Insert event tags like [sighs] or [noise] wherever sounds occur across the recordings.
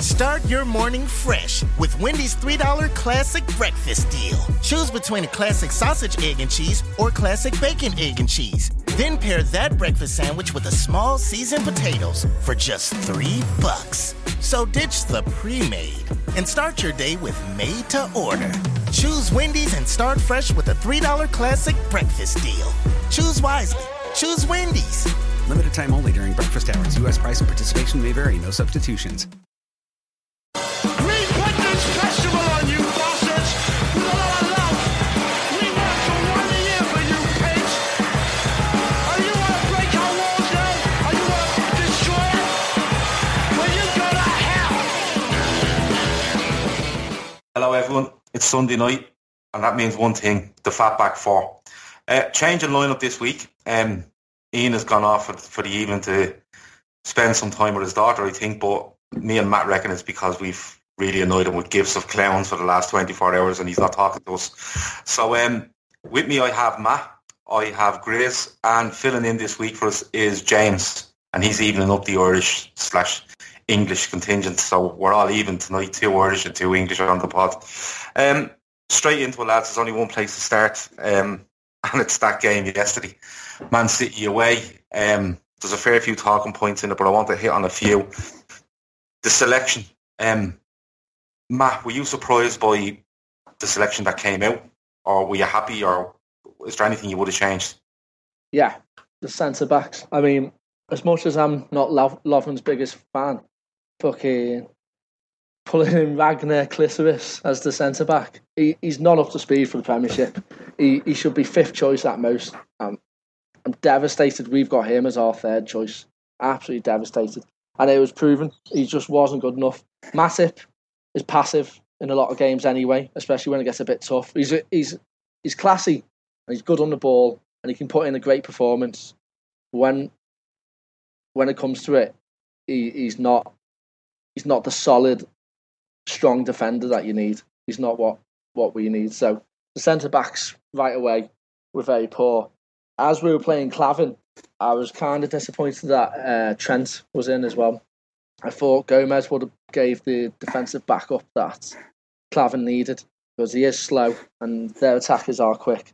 Start your morning fresh with Wendy's $3 classic breakfast deal. Choose between a classic sausage, egg, and cheese or classic bacon, egg, and cheese. Then pair that breakfast sandwich with a small seasoned potatoes for just three bucks. So ditch the pre-made and start your day with made to order. Choose Wendy's and start fresh with a $3 classic breakfast deal. Choose wisely. Choose Wendy's. Limited time only during breakfast hours. U.S. price and participation may vary. No substitutions. Hello, everyone. It's Sunday night, and that means one thing: the Fatback Four. Uh, changing lineup this week. Um, Ian has gone off for, for, the evening to spend some time with his daughter, I think. But me and Matt reckon it's because we've really annoyed him with gifts of clowns for the last 24 hours, and he's not talking to us. So, um, with me, I have Matt, I have Grizz, and filling in this week for us is James, and he's evening up the Irish slash English contingent, so we're all even tonight, two Irish and two English on the pod. Um, straight into it, lads, there's only one place to start, um, and it's that game yesterday. Man City away. Um, there's a fair few talking points in it, but I want to hit on a few. The selection. Um, Matt, were you surprised by the selection that came out, or were you happy, or is there anything you would have changed? Yeah, the centre backs. I mean, as much as I'm not Lovren's biggest fan, fucking pulling in Ragnar Klisseris as the centre back. He, he's not up to speed for the Premiership. He he should be fifth choice at most. Um, I'm devastated. We've got him as our third choice. Absolutely devastated. And it was proven he just wasn't good enough. Matip is passive in a lot of games anyway, especially when it gets a bit tough. He's he's he's classy and he's good on the ball and he can put in a great performance. When when it comes to it, he, he's not he's not the solid, strong defender that you need. He's not what what we need. So the centre backs right away were very poor. As we were playing Klavan, I was kind of disappointed that uh, Trent was in as well. I thought Gomez would have gave the defensive backup that Klavan needed because he is slow and their attackers are quick.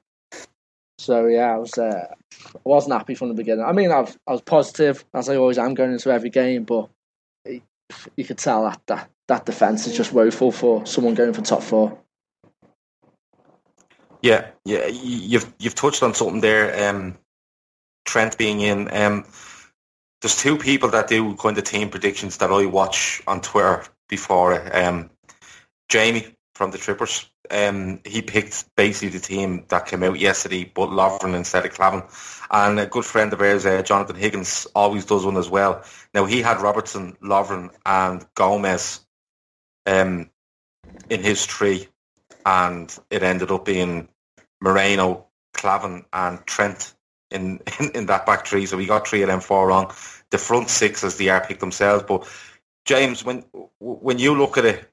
So yeah, I was uh, I wasn't happy from the beginning. I mean, I've, I was positive as I always am going into every game, but you could tell that that, that defense is just woeful for someone going for top four. Yeah, yeah, you've you've touched on something there. Um, Trent being in. Um, there's two people that do kind of team predictions that I watch on Twitter before. Um, Jamie from the Trippers. Um, he picked basically the team that came out yesterday, but Lovren instead of Klavan. And a good friend of ours, uh, Jonathan Higgins, always does one as well. Now he had Robertson, Lovren, and Gomez um, in his tree, and it ended up being Moreno, Klavan, and Trent in, [laughs] in, in that back tree. So we got three of them four wrong. The front six as the R picked themselves. But James, when when you look at it,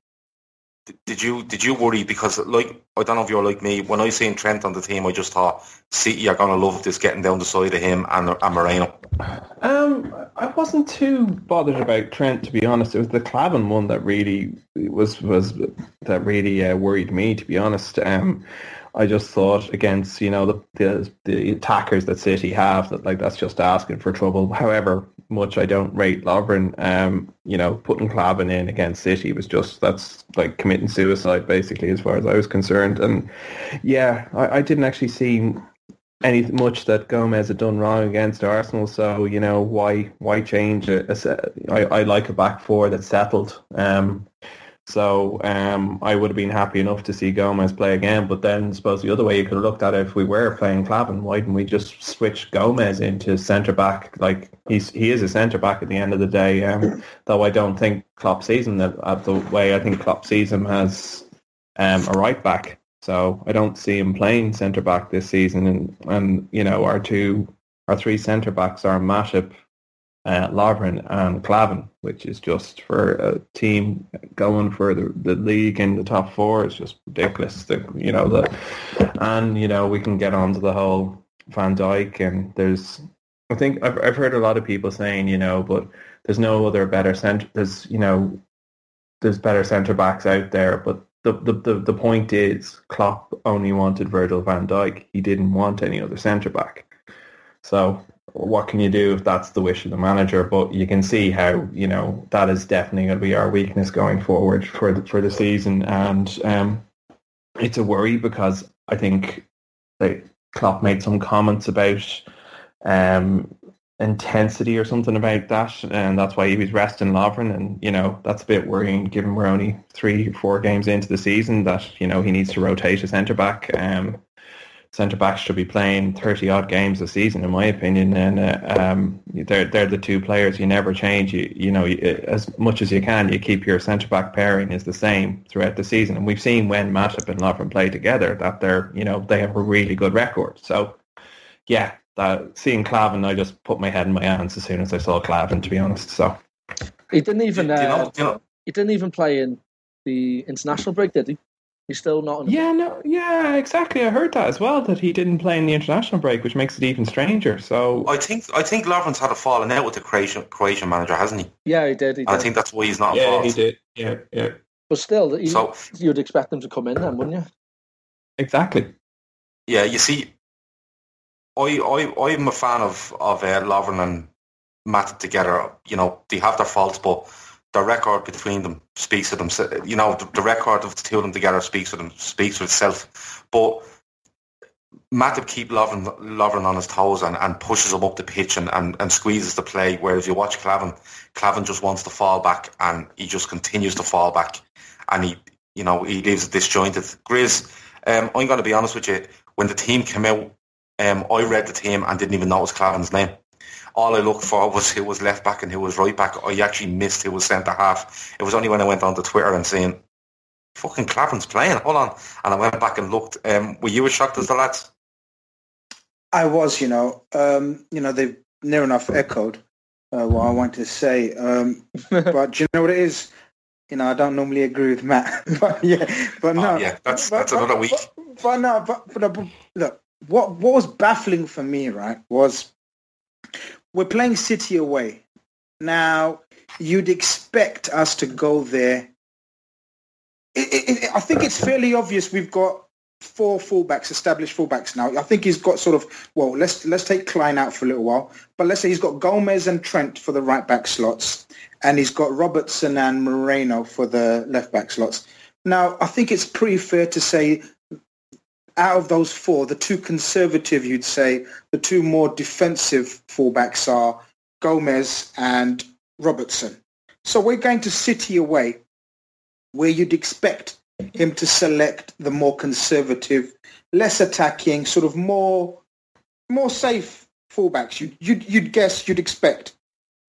did you did you worry because like I don't know if you're like me when I seen Trent on the team I just thought City are gonna love this getting down the side of him and, and Moreno. Um, I wasn't too bothered about Trent to be honest. It was the Klavan one that really was was that really uh, worried me to be honest. Um, I just thought against you know the, the the attackers that City have that like that's just asking for trouble. However much I don't rate Lovren, um, you know, putting Klavan in against City was just that's like committing suicide basically as far as I was concerned. And yeah, I, I didn't actually see any much that Gomez had done wrong against Arsenal. So you know why why change I like a back four that's settled. Um, So um, I would have been happy enough to see Gomez play again. But then I suppose the other way you could have looked at it, if we were playing Klavan, why didn't we just switch Gomez into centre back? Like he's he is a centre back at the end of the day. Um, though I don't think Klopp sees him that at the way I think Klopp sees him as um, a right back. So I don't see him playing centre back this season. And and you know our two our three centre backs are Matip, uh, and Klavan, which is just for a team going for the, the league in the top four is just ridiculous. You know the, and you know we can get on to the whole Van Dijk and there's I think I've I've heard a lot of people saying you know but there's no other better centre there's you know there's better centre backs out there but the, the, the, the point is Klopp only wanted Virgil van Dijk. He didn't want any other centre back. So what can you do if that's the wish of the manager? But you can see how you know that is definitely going to be our weakness going forward for the, for the season, and um, it's a worry because I think that Klopp made some comments about um, intensity or something about that, and that's why he was resting Lovren, and you know that's a bit worrying given we're only three four games into the season that you know he needs to rotate a centre back. Um, centre backs should be playing 30 odd games a season, in my opinion. And uh, um, they're they're the two players you never change. You you know as much as you can, you keep your centre back pairing is the same throughout the season. And we've seen when Matip and Lovren play together that they're you know they have a really good record. So yeah, that, seeing Klavan, I just put my head in my hands as soon as I saw Klavan. To be honest, so he didn't even uh, you know, you know, he didn't even play in the international break, did he? He's still not. Yeah, no, yeah, exactly. I heard that as well that he didn't play in the international break, which makes it even stranger. So I think I think Lovren's had a falling out with the Croatian Croatian manager, hasn't he? Yeah, he did. He did. I think that's why he's not. yeah, involved. he did. Yeah, yeah, but still, you, So you'd expect him to come in then, wouldn't you? exactly. yeah, you see, I I I'm a fan of of uh, Lovren and Matt together. You know, they have their faults, but the record between them speaks for them. You know, the, the record of the two of them together speaks for them, speaks for itself. But Matip keep Lovren, Lovren on his toes and, and pushes him up the pitch and, and, and squeezes the play. Whereas you watch Klavan, Klavan just wants to fall back and he just continues to fall back, and he you know he leaves it disjointed. Grizz, um, I'm going to be honest with you. When the team came out, um, I read the team and didn't even know it was Klavan's name all I looked for was who was left back and who was right back. I actually missed who was centre half. It was only when I went onto Twitter and saying, fucking Klavan's playing, hold on. And I went back and looked. Um, were you as shocked as the lads? I was, you know, um, you know, they've near enough echoed uh, what I wanted to say. Um, [laughs] but do you know what it is? You know, I don't normally agree with Matt, [laughs] but yeah, but no, Oh, yeah, that's but, that's but- another week. But, but no, but, but, but look, what what was baffling for me, right, was we're playing City away. Now, you'd expect us to go there. It, it, it, I think it's fairly obvious we've got four fullbacks, established fullbacks now. I think he's got sort of well, let's let's take Klein out for a little while, but let's say he's got Gomez and Trent for the right back slots, and he's got Robertson and Moreno for the left back slots. Now, I think it's pretty fair to say out of those four, the two conservative, you'd say, the two more defensive fullbacks are Gomez and Robertson. So we're going to City away, where you'd expect him to select the more conservative, less attacking, sort of more more safe fullbacks. You'd, you'd, you'd guess, you'd expect.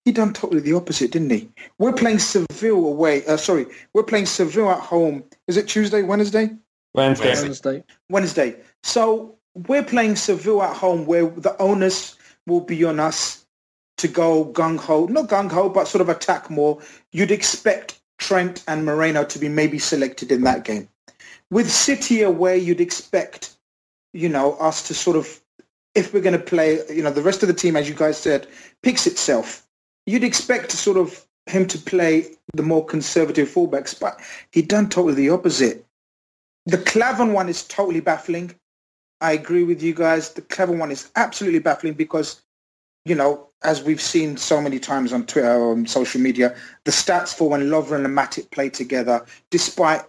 He done totally the opposite, didn't he? We're playing Seville away. Uh, sorry, we're playing Seville at home. Is it Tuesday, Wednesday? Wednesday. Wednesday. Wednesday. Wednesday. So we're playing Seville at home where the onus will be on us to go gung-ho, not gung-ho, but sort of attack more. You'd expect Trent and Moreno to be maybe selected in that game. With City away, you'd expect, you know, us to sort of, if we're going to play, you know, the rest of the team, as you guys said, picks itself. You'd expect to sort of him to play the more conservative fullbacks, but he done totally the opposite. The Klavan one is totally baffling. I agree with you guys. The Klavan one is absolutely baffling because, you know, as we've seen so many times on Twitter or on social media, the stats for when Lovren and Matip play together, despite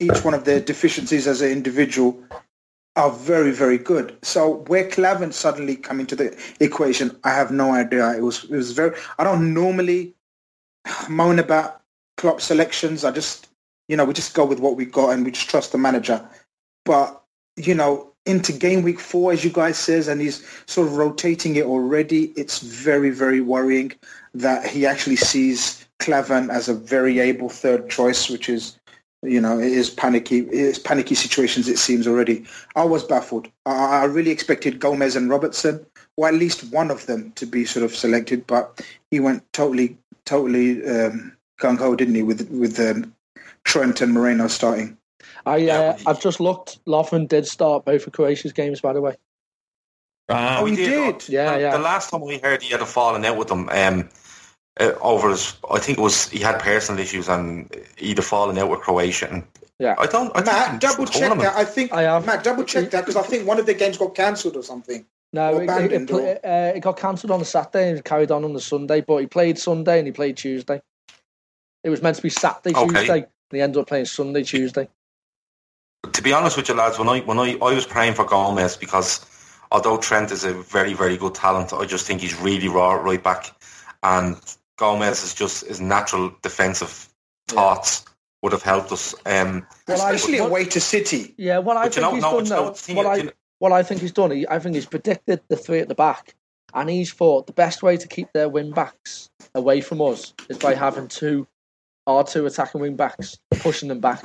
each one of their deficiencies as an individual, are very, very good. So where Klavan suddenly come into the equation, I have no idea. It was, it was very. I don't normally moan about Klopp selections. I just you know, we just go with what we got and we just trust the manager. But, you know, into game week four, as you guys says, and he's sort of rotating it already, it's very, very worrying that he actually sees Klavan as a very able third choice, which is, you know, it is panicky. It is panicky situations, it seems already. I was baffled. I, I really expected Gomez and Robertson, or at least one of them, to be sort of selected, but he went totally, totally um, gung ho, didn't he, with with um, Trent and Moreno starting. I uh, I've just looked. Lovren did start both of Croatia's games, by the way. Um, Oh, he did. did. Yeah, the, yeah. The last time we heard he had a falling out with them um, uh, over his, I think it was he had personal issues and he'd have fallen out with Croatia. And Yeah. I don't. I Matt, it's double check tournament. that. I think I have. Matt, double check that because I think one of the games got cancelled or something. No, Or it, it, it, pla- uh, it got cancelled on the Saturday and it carried on on the Sunday. But he played Sunday and he played Tuesday. It was meant to be Saturday, Okay. Tuesday. And he ended up playing Sunday, Tuesday. to be honest with you lads, when I when I, I was praying for Gomez because although Trent is a very very good talent, I just think he's really raw right back, and Gomez is just his natural defensive thoughts would have helped us. Um, Well, I- Especially what- away to City. Yeah, what I think know, he's no, done but you though, know, the thing what is, I you know- what I think he's done, he, I think he's predicted the three at the back, and he's thought the best way to keep their wing backs away from us is by having two our two attacking wing backs pushing them back,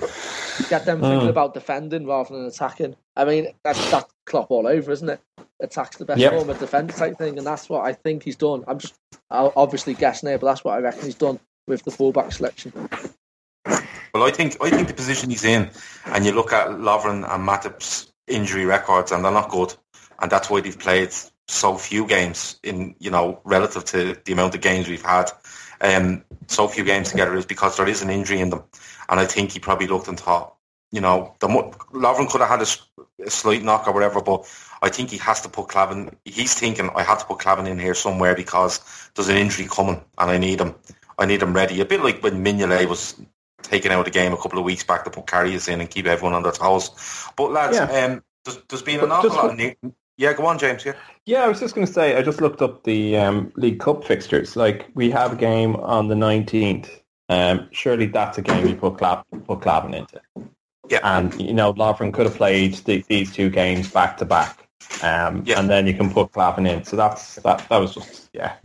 get them thinking Mm. about defending rather than attacking. I mean, that's that Klopp all over, isn't it? Attacks the best Yep. form of defence type thing, and that's what I think he's done. I'm just I'll obviously guessing here, but that's what I reckon he's done with the fullback selection. Well, I think I think the position he's in, and you look at Lovren and Matip's injury records, and they're not good, and that's why they've played so few games in you know relative to the amount of games we've had. Um, so few games together is because there is an injury in them, and I think he probably looked and thought, you know, the Lovren could have had a slight knock or whatever, but I think he has to put Klavan. He's thinking I have to put Klavan in here somewhere because there's an injury coming, and I need him. I need him ready. A bit like when Mignolet was taken out of the game a couple of weeks back to put Karius in and keep everyone on their toes. But lads, Yeah. um, there's, there's been an awful lot of new- yeah. Go on, James. Yeah. Yeah, I was just going to say, I just looked up the um, League Cup fixtures. Like, we have a game on the 19th. Um, surely that's a game you put, Clap, put Klavan into. Yeah. And, you know, Lovren could have played the, these two games back to back. Um, Yeah. And then you can put Klavan in. So that's that. That was just, yeah.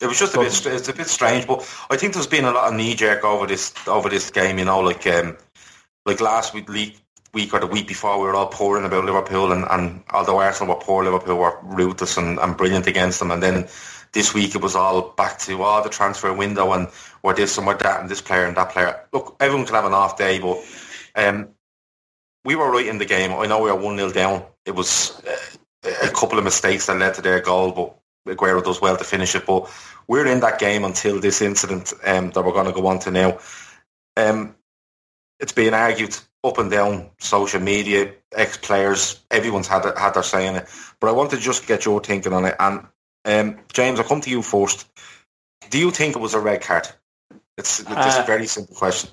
It was just a bit. It's a bit strange, but I think there's been a lot of knee jerk over this over this game. You know, like um, like last week, week, week or the week before, we were all pouring about Liverpool, and, and although Arsenal were poor, Liverpool were ruthless and, and brilliant against them. And then this week, it was all back to oh, the transfer window and we're this and we're that and this player and that player. Look, everyone can have an off day, but um, we were right in the game. I know we were one 0 down. It was uh, a couple of mistakes that led to their goal, but Aguero does well to finish it, but we're in that game until this incident um, that we're going to go on to now. Um, it's being argued up and down social media, ex-players, everyone's had had their say in it. But I want to just get your thinking on it. And um, James, I'll come to you first. Do you think it was a red card? It's, it's Uh, a very simple question.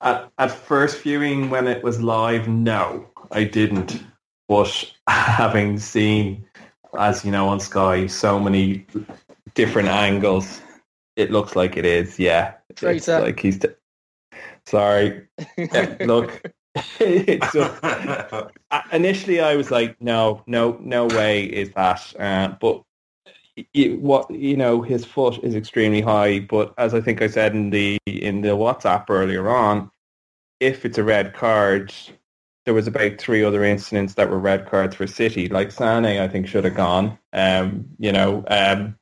At, at first viewing when it was live, no, I didn't. But [laughs] having seen, as you know, on Sky, so many different angles, it looks like it is. Yeah, it's like he's. T- Sorry, Yeah, look. [laughs] [laughs] uh, initially, I was like, no, no, no way is that. Uh, but y- what you know, his foot is extremely high. But as I think I said in the in the WhatsApp earlier on, if it's a red card, there was about three other incidents that were red cards for City. Like Sane, I think should have gone. Um, you know, um,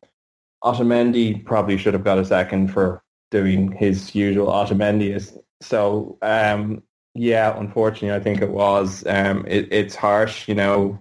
Otamendi probably should have got a second for doing his usual Otamendi. So um, yeah, unfortunately, I think it was. Um, it, it's harsh, you know.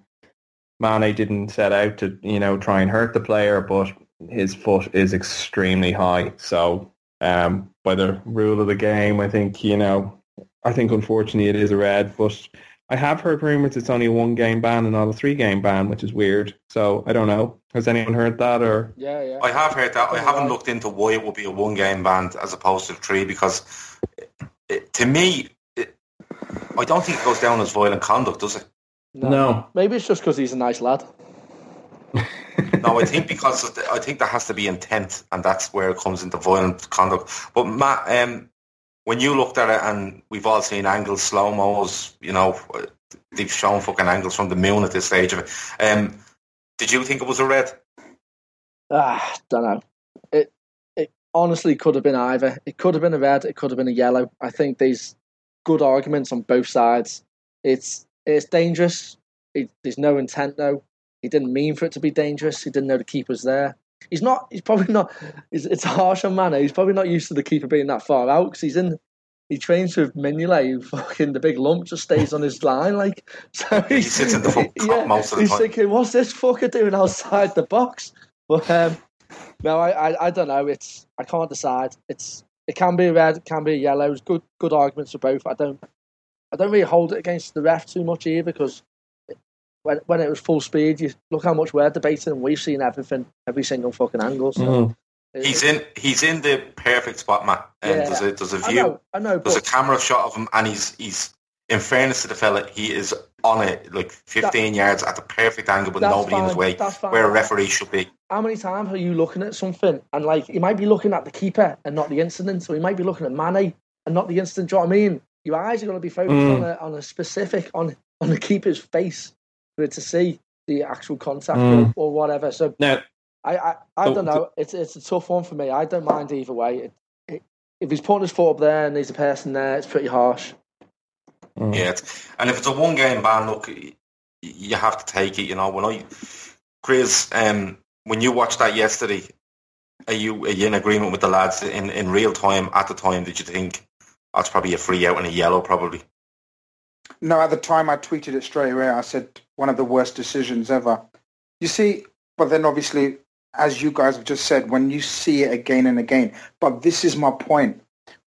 Mane didn't set out to, you know, try and hurt the player, but his foot is extremely high. So um, by the rule of the game, I think, you know, I think unfortunately it is a red. But I have heard rumours it's only a one-game ban and not a three-game ban, which is weird. So I don't know. Has anyone heard that or? yeah, yeah. I have heard that. I haven't looked into why it would be a one game ban as opposed to three because it, to me, it, I don't think it goes down as violent conduct, does it? No. Maybe it's just because he's a nice lad. [laughs] No, I think because of the, I think there has to be intent, and that's where it comes into violent conduct. But Matt, um, when you looked at it, and we've all seen angles, slow mos, you know, they've shown fucking angles from the moon at this stage of it. Um, did you think it was a red? Ah, don't know. It it honestly could have been either. It could have been a red. It could have been a yellow. I think there's good arguments on both sides. It's it's dangerous. It, there's no intent though. He didn't mean for it to be dangerous. He didn't know the keeper's there. He's not. He's probably not. It's, it's harsh on Mane. He's probably not used to the keeper being that far out because he's in. He trains with Mignolet, who fucking the big lump just stays on his line, like [laughs] so. He sits in the fuck [laughs] yeah, most of the he's time. thinking, "What's this fucker doing outside the box?" But um, no, I, I, I don't know. It's I can't decide. It's it can be a red, it can be a yellow. There's good good arguments for both. I don't I don't really hold it against the ref too much either because when when it was full speed, you look how much we're debating and we've seen everything, every single fucking angle. So it- He's in. He's in the perfect spot, Matt. And Yeah. there's a there's a I view. know, I know, There's a camera shot of him, and he's he's. In fairness to the fella, he is on it like 15 yards at the perfect angle, with That's nobody in his way, that's where a referee should be. how many times are you looking at something and like you might be looking at the keeper and not the incident, or you might be looking at Mane and not the incident. Do you know what I mean? Your eyes are going to be focused Mm. on a on a specific on on the keeper's face for it to see the actual contact Mm. or, or whatever. So Now, I I, I So- don't know. It's it's a tough one for me. I don't mind either way. It, it, if he's putting his foot up there and there's a person there, it's pretty harsh. mm. Yeah, it's, and if it's a one game ban, look, you have to take it. You know, when I, Chris, um, when you watched that yesterday, are you are you in agreement with the lads in, in real time at the time? Did you think that's probably a free out and a yellow? Probably. No, at the time I tweeted it straight away. I said one of the worst decisions ever. You see, but then obviously, as you guys have just said, when you see it again and again, but this is my point,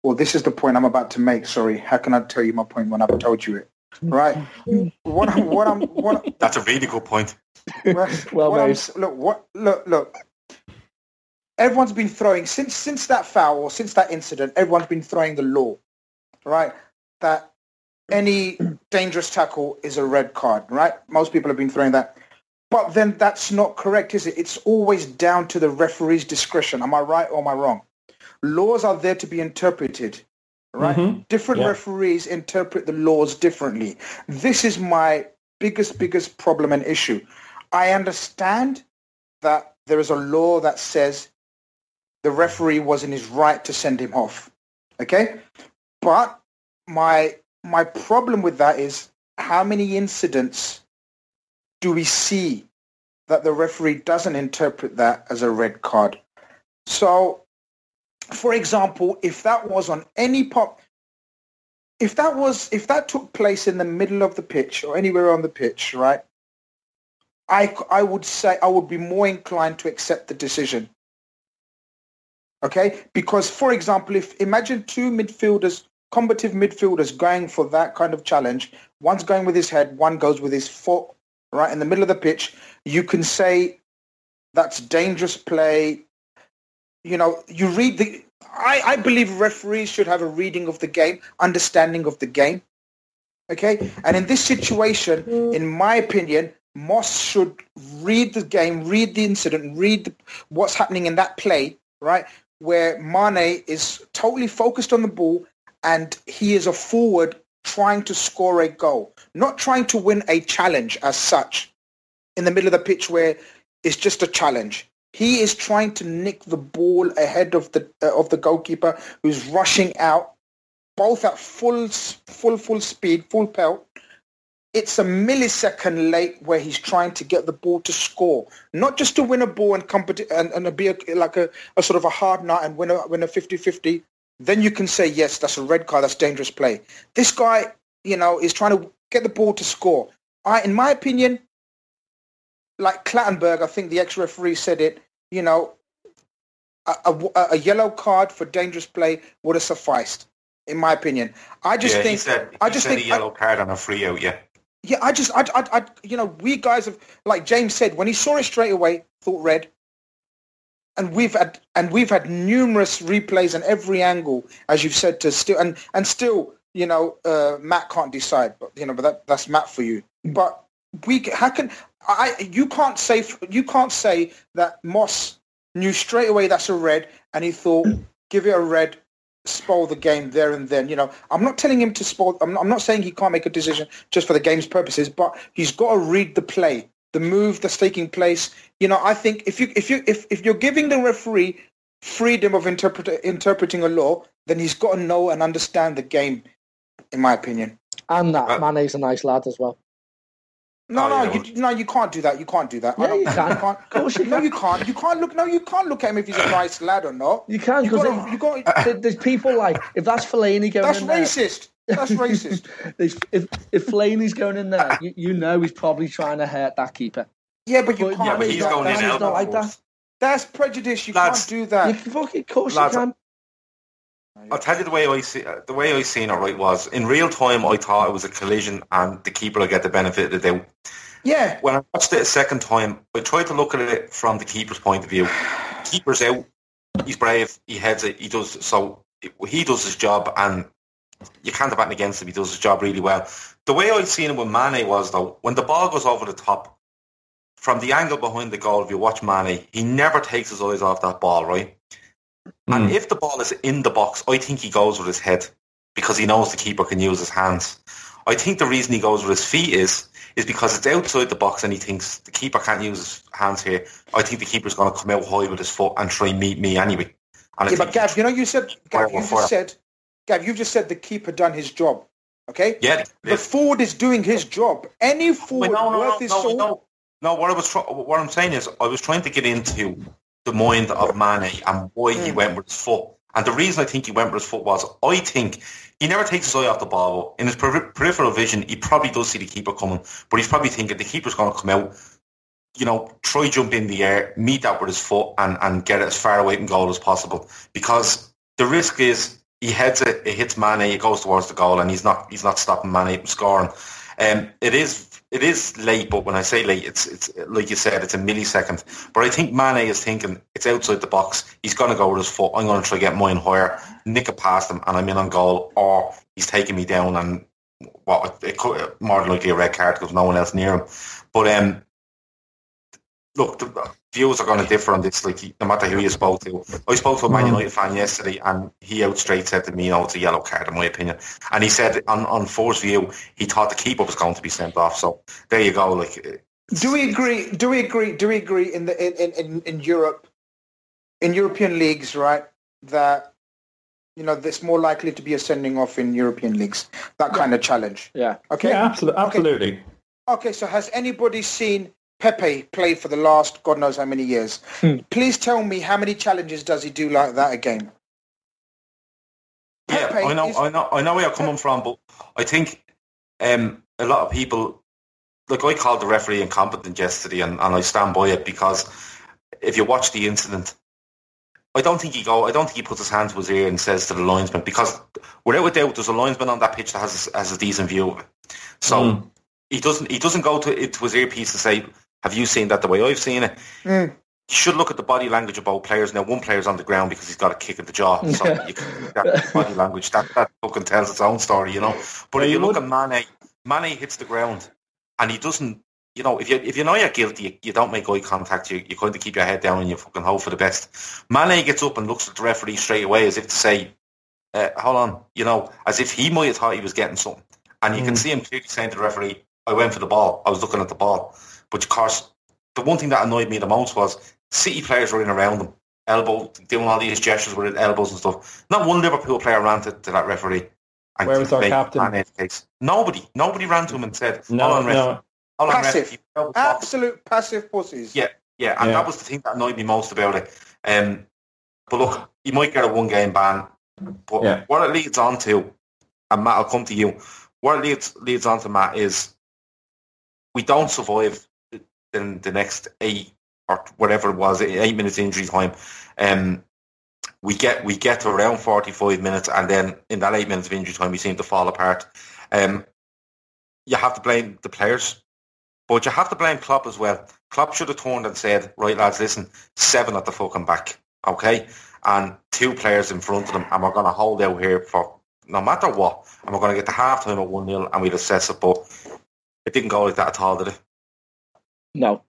or this is the point I'm about to make. Sorry, how can I tell you my point when I've told you it? Right? Mm-hmm. what I'm, what [laughs] I'm, what, That's a really good point. what, [laughs] Well what I'm made. look, what, look, look. Everyone's been throwing since since that foul or since that incident. Everyone's been throwing the law, right? That any dangerous tackle is a red card, right? Most people have been throwing that. But then that's not correct, is it? It's always down to the referee's discretion. Am I right or am I wrong? Laws are there to be interpreted, right? Mhm. Different Yeah. referees interpret the laws differently. This is my biggest, biggest problem and issue. I understand that there is a law that says the referee was in his right to send him off. Okay? But my my problem with that is how many incidents do we see that the referee doesn't interpret that as a red card? So for example, if that was on any pop if that was if that took place in the middle of the pitch or anywhere on the pitch, right? I I would say I would be more inclined to accept the decision. Okay? Because for example, if imagine two midfielders, combative midfielders going for that kind of challenge, one's going with his head, one goes with his foot, right in the middle of the pitch, you can say that's dangerous play. You know, you read the I, I believe referees should have a reading of the game, understanding of the game. Okay? And in this situation, mm. in my opinion, Moss should read the game, read the incident, read the, what's happening in that play, right? Where Mane is totally focused on the ball and he is a forward trying to score a goal, not trying to win a challenge as such in the middle of the pitch where it's just a challenge. He is trying to nick the ball ahead of the uh, of the goalkeeper who's rushing out, both at full full full speed, full pelt. It's a millisecond late where he's trying to get the ball to score, not just to win a ball and competi- and, and be a, like a, a sort of a hard nut and win a win a 50-50. Then you can say yes, that's a red card, that's dangerous play. This guy, you know, is trying to get the ball to score. I, in my opinion, like Clattenburg, I think the ex-referee said it, you know, a, a, a yellow card for dangerous play would have sufficed, in my opinion. I just yeah, think, he said, he I just said think, a yellow card on a free out. Yeah, yeah, I just, I, I, I, you know, we guys have, like James said, when he saw it straight away, thought red. And we've had, and we've had numerous replays on every angle, as you've said, to still, and, and still, you know, uh, Matt can't decide, but you know, but that, that's Matt for you. But we, how can, I, you can't say, you can't say that Moss knew straight away that's a red, and he thought, give it a red, spoil the game there and then. You know, I'm not telling him to spoil. I'm not, I'm not saying he can't make a decision just for the game's purposes, but he's got to read the play, the move that's taking place. You know, I think if you if you if, if you're giving the referee freedom of interpret, interpreting a law, then he's got to know and understand the game. In my opinion, And that Uh, Mane's a nice lad as well. no, Oh, no, yeah, you, no, you can't do that. You can't do that. I Yeah, don't- you can. can't. Of course you no, can. you can't. You can't look. No, you can't look at him if he's a [laughs] nice lad or not. You can You because gotta- you got. there- there's people like if that's Fellaini going That's in there, racist. That's racist. there's- [laughs] if if Fellaini's going in there, you, you know he's probably trying to hurt that keeper. Yeah, but you But- can't. Yeah, but he's that. going in He's That's- not like that. That's prejudice. You Lads, can't do You that. can fucking, course Lads, you can. I'll tell you the way I see uh, the way I seen it. Right was in real time. I thought it was a collision, and the keeper will get the benefit of the doubt. Yeah. When I watched it a second time, I tried to look at it from the keeper's point of view. Keeper's out. He's brave. He heads it. He does so. He does his job, and you can't have anything against him. He does his job really well. The way I seen it with Mane was though, when the ball goes over the top, from the angle behind the goal, if you watch Mane, he never takes his eyes off that ball, right? And Mm. if the ball is in the box, I think he goes with his head because he knows the keeper can use his hands. I think the reason he goes with his feet is is because it's outside the box and he thinks the keeper can't use his hands here. I think the keeper's going to come out high with his foot and try and meet me anyway. And Yeah, but Gav, you know, you said, Gav, you just said, Gav, you've just said the keeper done his job. Okay. yeah, The forward is doing his job. Any forward no, no, worth no, his no, salt. no. No, what I was try- what I'm saying is I was trying to get into the mind of Mane and why he Mm. went with his foot. And the reason I think he went with his foot was I think he never takes his eye off the ball. In his peri- peripheral vision, he probably does see the keeper coming, but he's probably thinking the keeper's going to come out. You know, try jump in the air, meet that with his foot, and and get it as far away from goal as possible. Because the risk is he heads it, it hits Mane, it goes towards the goal, and he's not he's not stopping Mane from scoring. Um, it is it is late, but when I say late, it's it's like you said, it's a millisecond. But I think Mane is thinking it's outside the box. He's going to go with his foot. I'm going to try to get mine higher, nick it past him, and I'm in on goal. Or he's taking me down, and what it could more than likely a red card because no one else near him. But um, look, the views are going to differ on this. Like no matter who you spoke to, I spoke to a Man mm-hmm. United fan yesterday, and he out straight said to me, "You know, it's a yellow card in my opinion." And he said on on Force view, he thought the keeper was going to be sent off. So there you go. Like, Do we agree? Do we agree? Do we agree in the in, in, in Europe, in European leagues, right? That you know, there's more likely to be a sending off in European leagues. That kind of challenge. Yeah. Okay. Yeah, absolutely. absolutely. Okay. So has anybody seen Pepe play for the last God knows how many years? Hmm. Please tell me how many challenges does he do like that a game? Yeah, Pepe I know, is- I know, I know where you're coming from, but I think um, a lot of people, like I called the referee incompetent yesterday, and, and I stand by it because if you watch the incident, I don't think he go. I don't think he puts his hand to his ear and says to the linesman because without a doubt, there's a linesman on that pitch that has has a decent view of it. So Mm. he doesn't he doesn't go to, to his earpiece and say, "Have you seen that the way I've seen it?" Mm. you should look at the body language of both players. Now, one player's on the ground because he's got a kick in the jaw. So you can, that body language, that, that fucking tells its own story, you know. But Yeah, if you you look would- at Mane, Mane hits the ground and he doesn't, you know, if you if you know you're guilty, you, you don't make eye contact. You, you kind of keep your head down and you fucking hope for the best. Mane gets up and looks at the referee straight away as if to say, uh, hold on, you know, as if he might have thought he was getting something. And you can Mm. see him clearly saying to the referee, I went for the ball. I was looking at the ball. But of course, the one thing that annoyed me the most was City players running around him, elbow, doing all these gestures with his elbows and stuff. Not one Liverpool player ran to, to that referee. And Where was our captain? Case. Nobody, nobody ran to him and said, No, on, ref, no. on, Passive. you fell the. Absolute passive pussies. Yeah, yeah, and Yeah. that was the thing that annoyed me most about it. Um, but look, you might get a one game ban, but Yeah. what it leads on to, and Matt, I'll come to you. What it leads leads on to Matt is we don't survive the, the, next eight or whatever it was, eight minutes injury time. Um, we get we get to around forty five minutes, and then in that eight minutes of injury time, we seem to fall apart. Um, you have to blame the players, but you have to blame Klopp as well. Klopp should have turned and said, "Right, lads, listen, seven at the fucking back, okay, and two players in front of them, and we're going to hold out here for no matter what, and we're going to get to half time at one 0 and we'll assess it." But it didn't go like that at all, did it? No.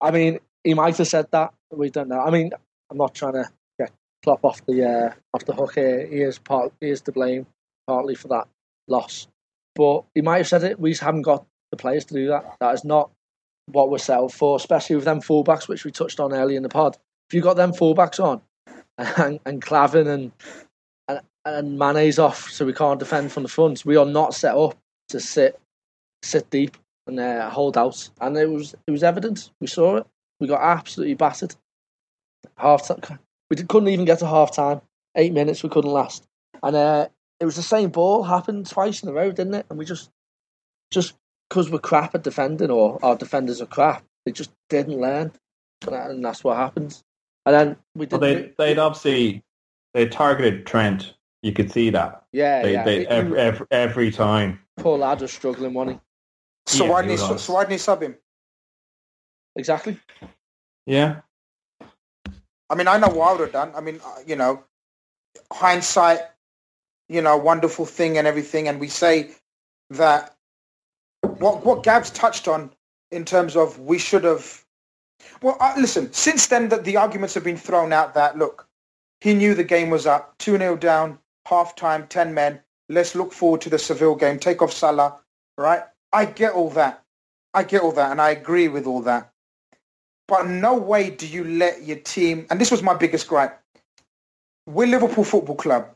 I mean, he might have said that. We don't know. I mean, I'm not trying to get Klopp off the uh, off the hook here. He is part. He is to blame partly for that loss. But he might have said it. We just haven't got the players to do that. That is not what we're set up for, especially with them fullbacks, which we touched on earlier in the pod. If you got them fullbacks on, [laughs] and, and Klavan and and, and Mane's off, so we can't defend from the front. We are not set up to sit sit deep and uh, hold out. And it was it was evident. We saw it. We got absolutely battered. Half time. We did, couldn't even get to half time. Eight minutes we couldn't last. And uh, it was the same ball happened twice in a row, didn't it? And we just just because we're crap at defending or our defenders are crap, they just didn't learn, and that's what happened. And then we did. Well, they they'd obviously they targeted Trent. You could see that. Yeah, They, yeah. they, every, every, every time. poor lad was struggling, wasn't he? So Yeah, why didn't he, was. so why didn't he sub him? Exactly. Yeah. I mean, I know what I would have done. I mean, uh, you know, hindsight, you know, wonderful thing and everything. And we say that what what Gav's touched on in terms of we should have. Well, uh, listen. Since then, that the arguments have been thrown out that look, he knew the game was up, two 0 down, half time, ten men. Let's look forward to the Seville game. Take off Salah, right? I get all that. I get all that, and I agree with all that. But no way do you let your team, and this was my biggest gripe. We're Liverpool Football Club.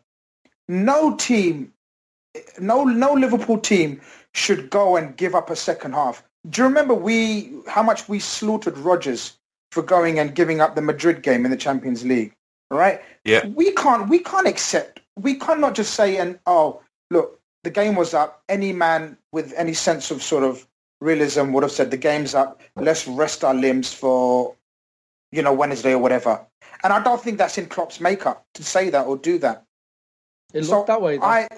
No team, no no Liverpool team should go and give up a second half. Do you remember we how much we slaughtered Rodgers for going and giving up the Madrid game in the Champions League? Right? Yeah. We can't we can't accept we cannot just say and oh look the game was up. Any man with any sense of sort of realism would have said the game's up. Let's rest our limbs for, you know, Wednesday or whatever. And I don't think that's in Klopp's makeup to say that or do that. It So looked that way. Though. I,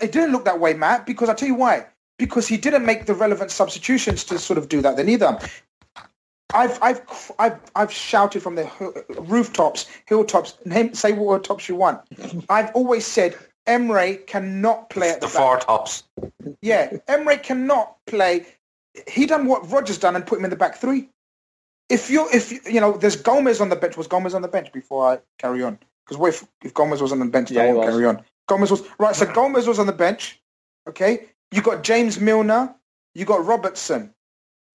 it didn't look that way, Matt, because I tell you why. Because he didn't make the relevant substitutions to sort of do that then either. I've, I've, I've, I've shouted from the rooftops, hilltops, name, say what tops you want. [laughs] I've always said Emre cannot play at the, The back. four tops. Yeah, Emre cannot play. He done what Rodgers done and put him in the back three. If you if you, you know, there's Gomez on the bench. Was Gomez on the bench before I carry on? Because what if, if Gomez was on the bench, Yeah, I won't carry on. Gomez was right. So Gomez was on the bench. Okay, you got James Milner. You got Robertson.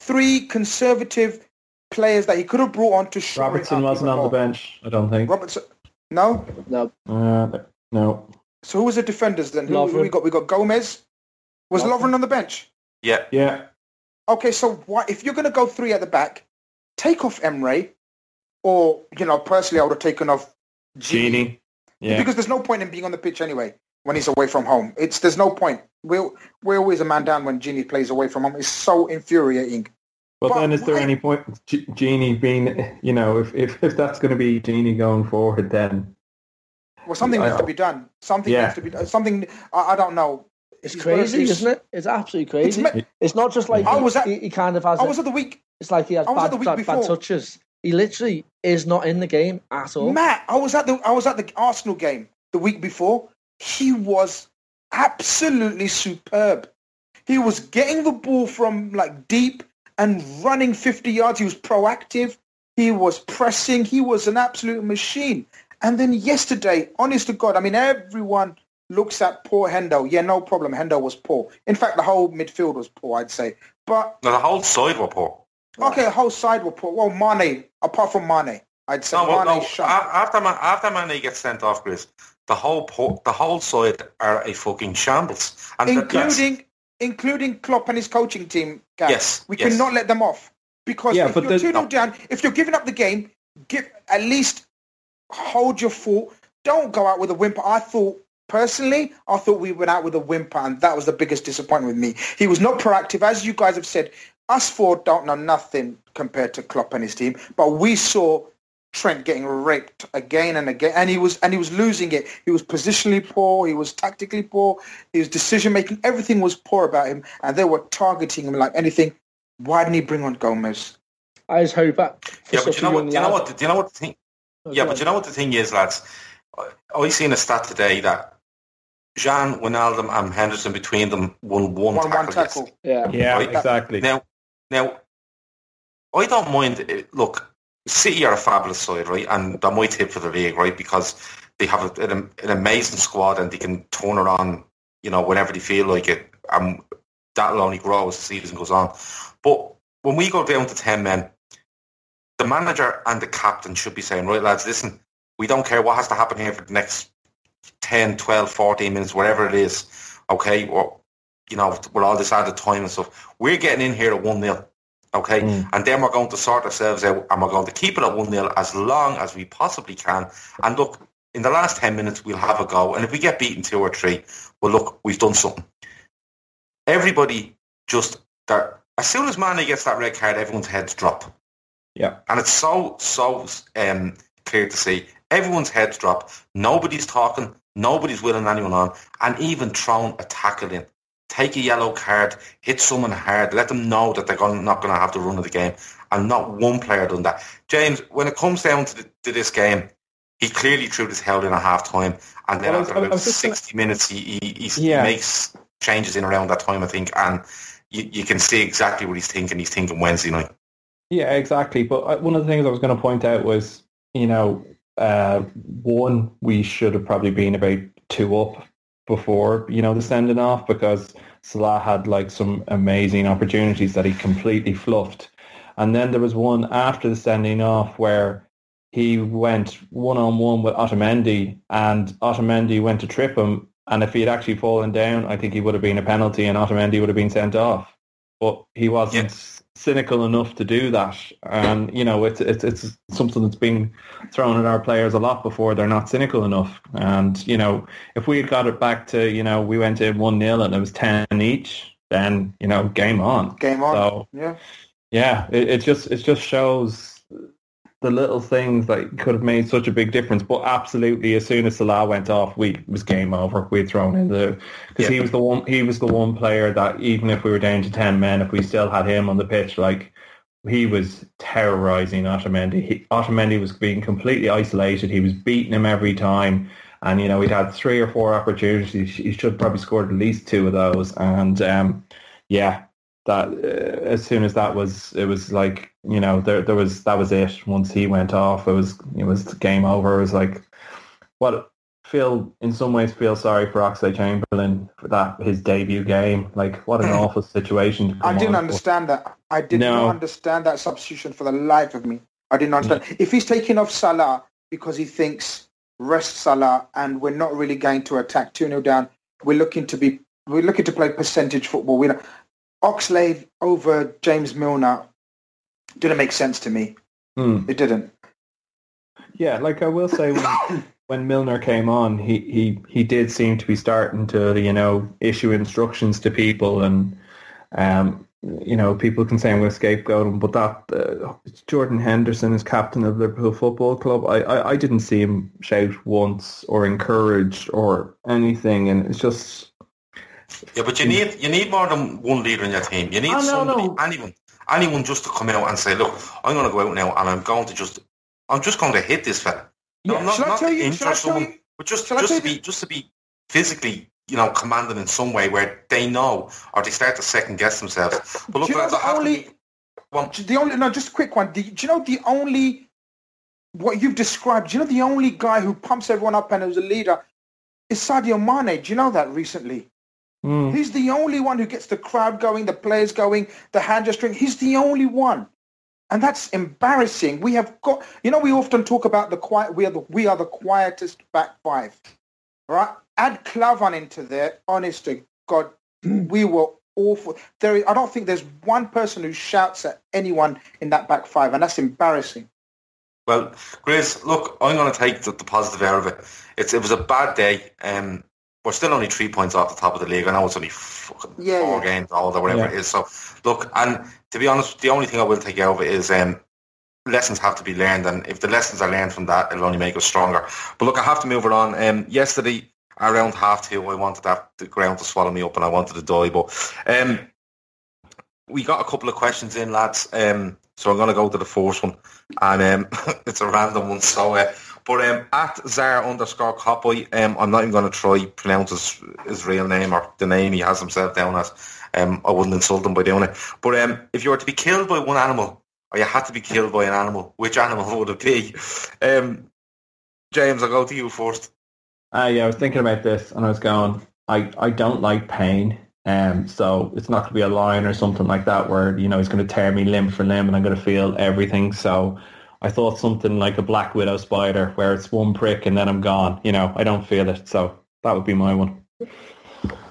Three conservative players that he could have brought on to show Robertson wasn't on the bench, I don't think. Robertson. No. no, Uh, no. So who was the defenders then? Who, who we got? We got Gomez. Was Lovren. Lovren on the bench? Yeah. Yeah. Okay, so why, if you're going to go three at the back, take off Emre, or you know, personally, I would have taken off Gini, Genie. Yeah. because there's no point in being on the pitch anyway when he's away from home. It's there's no point. We're we're always a man down when Gini plays away from home. It's so infuriating. But But then is there why- any point G- Gini being, you know, if, if, if that's going to be Gini going forward, then Well, something I- needs to be done. Something Yeah. needs to be done. Something I, I don't know. it's He's crazy, he's- isn't it? It's absolutely It's crazy. me- It's not just like I he, was at- he, he kind of has. I a- was at the week, it's like he has I was at bad, the week bad, bad touches. He literally is not in the game at all. Matt. I was at the I was at the Arsenal game the week before. He was absolutely superb. He was getting the ball from like deep and running 50 yards. He was proactive. He was pressing. He was an absolute machine. And then yesterday, honest to God, I mean, everyone looks at poor Hendo. Yeah, no problem. Hendo was poor. In fact, the whole midfield was poor, I'd say. But, No, the whole side were poor. okay, the whole side were poor. Well, Mane, apart from Mane, I'd say No, well, Mane no. shot. After man, after Mane gets sent off, Chris, the whole po- the whole side are a fucking shambles. And that- yes, including including Klopp and his coaching team. Gav. Yes, we yes. cannot let them off because Yeah, if but you're there's- two 0 down, if you're giving up the game, give at least hold your fort. Don't go out with a whimper. I thought personally, I thought we went out with a whimper, and that was the biggest disappointment with me. He was not proactive, as you guys have said. Us four don't know nothing compared to Klopp and his team, but we saw Trent getting raped again and again, and he was and he was losing it. He was positionally poor. He was tactically poor. His decision making, everything was poor about him, and they were targeting him like anything. Why didn't he bring on Gomez? I just hope that. Yeah, but you know what? young Do you know what? Do you know what thing? Oh, yeah, but you know what the thing is, lads. I- I seen a stat today that Jean Wijnaldum and Henderson between them won one, One tackle. one tackle. yesterday. Yeah, yeah, Right. exactly. Now, now, I don't mind. It. Look, City are a fabulous side, right? And they're my tip for the league, right? Because they have a, an, an, amazing squad and they can turn it on, you know, whenever they feel like it. And that'll only grow as the season goes on. But when we go down to 10 men, the manager and the captain should be saying, right, lads, listen, we don't care what has to happen here for the next 10, 12, 14 minutes, whatever it is, okay? Or, you know, we're all this added time and stuff. We're getting in here at 1-0 okay? Mm. And then we're going to sort ourselves out and we're going to keep it at 1-0 as long as we possibly can. And look, in the last 10 minutes, we'll have a go. And if we get beaten two or three, well, look, we've done something. Everybody just, as soon as Mane gets that red card, everyone's heads drop. Yeah. And it's so, so um, clear to see. Everyone's heads drop. Nobody's talking. Nobody's willing anyone on. And even throwing a tackle in take a yellow card, hit someone hard, let them know that they're going, not going to have the run of the game. And not one player done that. James, when it comes down to, the, to this game, he clearly threw his hell in at half time. And then after about 60 gonna... minutes, he, he, he, yeah. makes changes in around that time, I think. And you, you can see exactly what he's thinking. He's thinking Wednesday night. Yeah, exactly. But uh, one of the things I was going to point out was, you know, uh, one, we should have probably been about two up before, you know, the sending off because Salah had like some amazing opportunities that he completely fluffed. And then there was one after the sending off where he went one on one with Otamendi and Otamendi went to trip him. And if he had actually fallen down, I think he would have been a penalty and Otamendi would have been sent off. But he wasn't cynical enough to do that. And you know, it's it's it's something that's been thrown at our players a lot before. They're not cynical enough. And you know, if we had got it back to you know we went in one 0 and it was ten each, then you know, game on. Game on. So, yeah. Yeah, it, it just it just shows the little things that could have made such a big difference. But absolutely, as soon as Salah went off, we it was game over. We'd thrown in the because yeah. he was the one. He was the one player that even if we were down to ten men, if we still had him on the pitch, like he was terrorizing Otamendi. He, Otamendi was being completely isolated. He was beating him every time. And you know he'd had three or four opportunities. He should probably scored at least two of those. And um, yeah, that uh, as soon as that was it was like you know there there was that was it. Once he went off it was it was game over. It was like what feel in some ways feel sorry for Oxlade-Chamberlain for that his debut game. Like what an hmm. awful situation I didn't understand for. that. I did no. not understand that substitution for the life of me. I didn't understand. If he's taking off Salah because he thinks rest Salah and we're not really going to attack 2-0 down we're looking to be we're looking to play percentage football. We know Oxlade over James Milner didn't make sense to me. Mm. It didn't. Yeah, like I will say, when, [laughs] when Milner came on, he, he, he did seem to be starting to, you know, issue instructions to people and, um, you know, people can say I'm going to scapegoat him, but that uh, Jordan Henderson is captain of the Liverpool Football Club. I, I, I didn't see him shout once or encourage or anything, and it's just yeah, but you need you need more than one leader in your team. You need oh, somebody, no. anyone, anyone just to come out and say, "Look, I'm going to go out now and I'm going to just, I'm just going to hit this fella." Yeah, no, not, not to you, someone, you, but just just to be just to be physically, you know, commanding in some way where they know or they start to second guess themselves. But look, you know the only, well, the only no, just a quick one. Do you, do you know the only what you've described? Do you know the only guy who pumps everyone up and is a leader is Sadio Mane? Do you know that recently? Mm. He's the only one who gets the crowd going, the players going, the hand gesturing. He's the only one. And that's embarrassing. We have got, you know, we often talk about the quiet, we are the, we are the quietest back five, right? Add Klavan into there, honest to God, [clears throat] we were awful. There, I don't think there's one person who shouts at anyone in that back five, and that's embarrassing. Well, Grace, look, I'm going to take the, the positive out of it. It's, it was a bad day. Um, we're still only three points off the top of the league. I know it's only fucking yeah, four yeah. games old or whatever yeah. it is. So look, and to be honest, the only thing I will take out of it is um, lessons have to be learned, and if the lessons are learned from that, it'll only make us stronger. But look, I have to move it on. Um, yesterday around half two, I wanted that the ground to swallow me up, and I wanted to die. But um, we got a couple of questions in, lads. Um, so I'm going to go to the first one, and um, [laughs] it's a random one. So. Uh, but um, at Zar underscore Copboy, um, I'm not even going to try pronounce his, his real name or the name he has himself down as. Um, I wouldn't insult him by doing it. But um, if you were to be killed by one animal, or you had to be killed by an animal, which animal [laughs] would it be? Um, James, I'll go to you first. Uh, yeah, I was thinking about this and I was going, I, I don't like pain. Um, so it's not going to be a lion or something like that where, you know, he's going to tear me limb for limb and I'm going to feel everything. So I thought something like a black widow spider where it's one prick and then I'm gone. You know, I don't feel it. So that would be my one.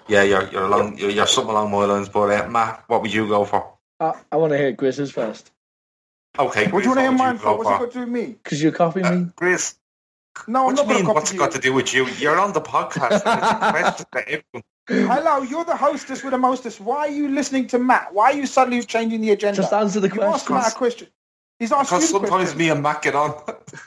Yeah, you're you're along you're, you're something along my lines, but uh, Matt, what would you go for? I, I want to hear Grizz's first Okay, What do you want to hear Chris, mine would for? go What's it got to do with me? because you're copying Uh, me. Chris, No, I'm what do not you going mean? What's it got to do with you? You're on the podcast. and it's a [laughs] question to everyone. Hello, you're the hostess with the mostest. Why are you listening to Matt? Why are you suddenly changing the agenda? Just answer the you asked. Matt a question. He's asked Because you sometimes question. me and Matt get on. [laughs]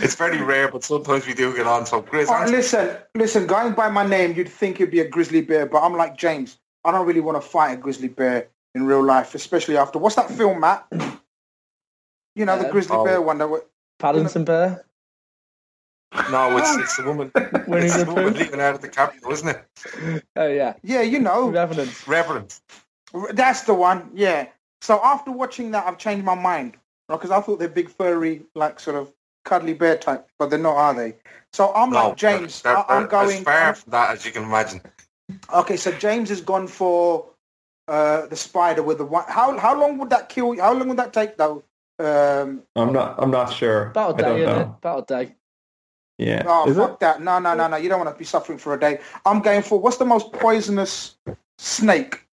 it's very rare, but sometimes we do get on. So, Chris, All right, answer- listen, listen. Going by my name, you'd think it'd be a grizzly bear, but I'm like James. I don't really want to fight a grizzly bear in real life, especially after what's that film, Matt? You know, the um, grizzly Oh. bear one. That wa- Paddington Bear. no, it's it's the woman. [laughs] Winnie It's the the woman Pooh. Leonardo DiCaprio, isn't it? Oh yeah, yeah, you know, Revenant. Reverend. that's the one. Yeah. So after watching that, I've changed my mind because I thought they're big, furry, like sort of cuddly bear type, but they're not, are they? So I'm No, like James. they're, I- I'm going. as far from that as you can imagine. Okay, so James has gone for uh, the spider with the one. How how long would that kill? How long would that take though? Um, I'm not, I'm not sure. About a I don't day, isn't know. About a day. Yeah. oh Is fuck it? that! No no no no! You don't want to be suffering for a day. I'm going for what's the most poisonous snake?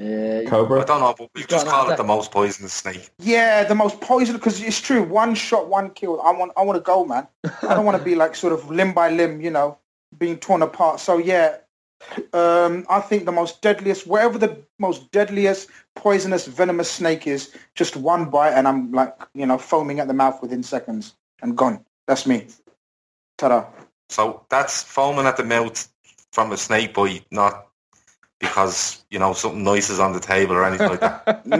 Yeah, Cobra. I don't know, but we just call know. it the most poisonous snake. Yeah, the most poisonous because it's true. One shot, one kill. I want I want to go, man. I don't want to be [laughs] like sort of limb by limb, you know, being torn apart. So yeah, um, I think the most deadliest, wherever the most deadliest, poisonous, venomous snake is, just one bite and I'm like, you know, foaming at the mouth within seconds and gone. That's me. Ta-da. So that's foaming at the mouth from a snake bite, not because, you know, something nice is on the table or anything like that. [laughs] No,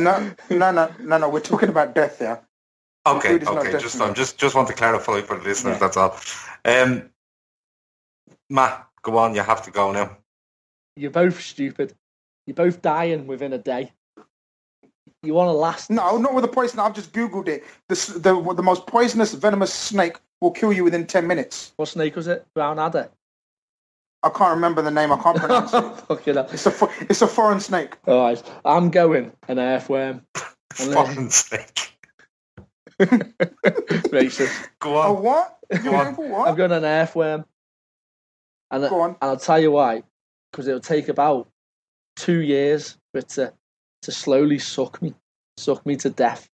no, no, no, no. We're talking about death there. Okay, Food is not okay. Just. I'm just just want to clarify for the listeners, Yeah. that's all. Um Matt, go on, you have to go now. You're both stupid. You're both dying within a day. You want to last? No, not with a poison. I've just googled it. The the the most poisonous, venomous snake will kill you within ten minutes. What snake was it? Brown adder. I can't remember the name. I can't pronounce it. [laughs] Fucking hell. It's a fo- it's a foreign snake. All right, I'm going an earthworm. And [laughs] then- Fucking snake. [laughs] Racist. Go A on. what? You're Go on. going for I'm what? going an earthworm. And, Go on. and I'll tell you why. Because it'll take about two years for it to, to slowly suck me, suck me to death.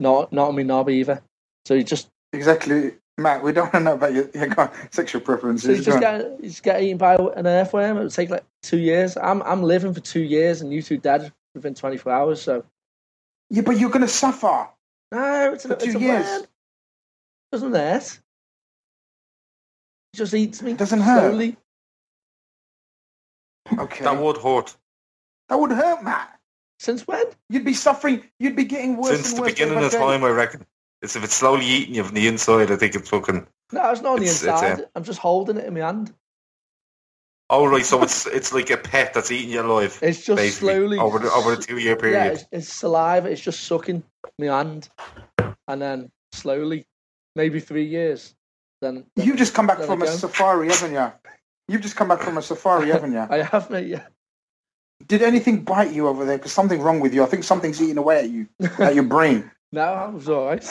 Not not me knob either. So you just Exactly, Matt. We don't want to know about your, your go on. sexual so preferences. you just on. get you just get eaten by an earthworm. It would take like two years. I'm I'm living for two years, and you two dead within 24 hours. So Yeah, but you're going to suffer. no, it's, For a, it's two a years. worm. Doesn't hurt. It just eats me. Doesn't hurt. slowly. Okay, That would hurt. that would hurt, Matt. Since when? You'd be suffering. You'd be getting worse Since and the beginning of time I reckon. It's if it's slowly eating you from the inside, I think it's fucking No, it's not on the It's- it's, inside. uh, I'm just holding it in my hand. Oh right, so it's it's like a pet that's eating you alive. It's just basically, slowly over the over the two year Yeah, period. it's, it's saliva. It's just sucking my hand, and then slowly, maybe three years. Then, then You've just come back from a safari, haven't you? You've just come back from a safari, [laughs] haven't you? I have mate. Yeah. Did anything bite you over there? Because something wrong with you. I think something's eating away at you, at your brain. No, I was all right.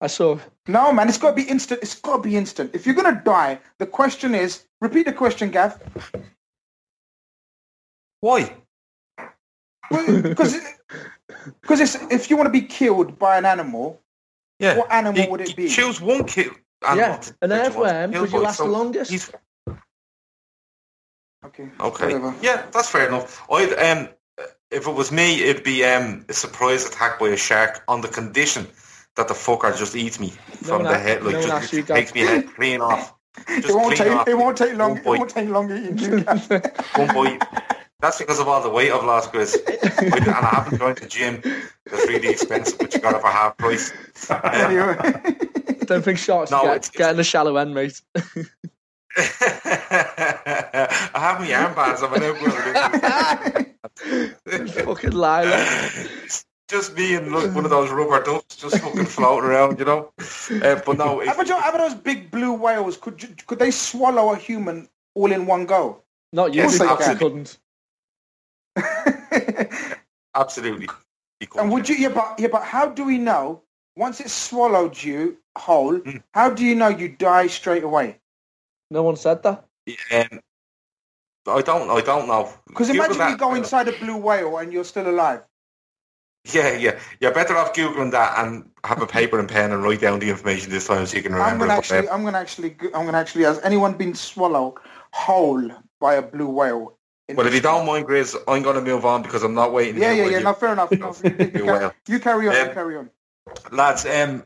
I saw. No, man, it's got to be instant. It's got to be instant. If you're gonna die, the question is: repeat the question, Gav. Why? Because because it's if you want to be killed by an animal, Yeah. what animal You- would it you be? Choose one kill. Yeah, an earthworm would you last the longest? He's, Okay. okay. Whatever. Yeah, that's fair enough. I'd um, if it was me, it'd be um a surprise attack by a shark on the condition that the fucker just eats me from one the head, like no one just asked you, takes me head clean off. [laughs] Just It won't clean take. off It won't take long. one It bite. won't take long eating you. [laughs] [laughs] One bite. That's because of all the weight I've lost, Chris. and I haven't joined the gym. It's really expensive, but you got it for half price. Um, anyway. Don't think sharks No, get, it's- get in the shallow end, mate. I have my armbands. I'm an outgrown. [laughs] Fucking liar. Just just me and look, one of those rubber ducks just fucking floating around, you know. Uh, but no, How about, your- how about those big blue whales? Could you, could they swallow a human all in one go? Not you, Yes, because they I couldn't. [laughs] absolutely. You and couldn't. would you? Yeah, but yeah, but how do we know once it's swallowed you whole? Mm. How do you know you die straight away? No one said that. Um, I don't. I don't know. Because Google imagine you go inside a blue whale and you're still alive. Yeah, yeah. You're better off googling that and have a paper and pen and write down the information this time so you can remember. I'm gonna it. actually, I'm gonna actually, I'm gonna actually. Has anyone been swallowed whole by a blue whale? Well, if you don't mind, Grizz, I'm going to move on because I'm not waiting. Yeah, yeah, what yeah. you- No, fair enough. [laughs] No, you, you, Blue ca- you carry on. Um, you carry on. Lads, um,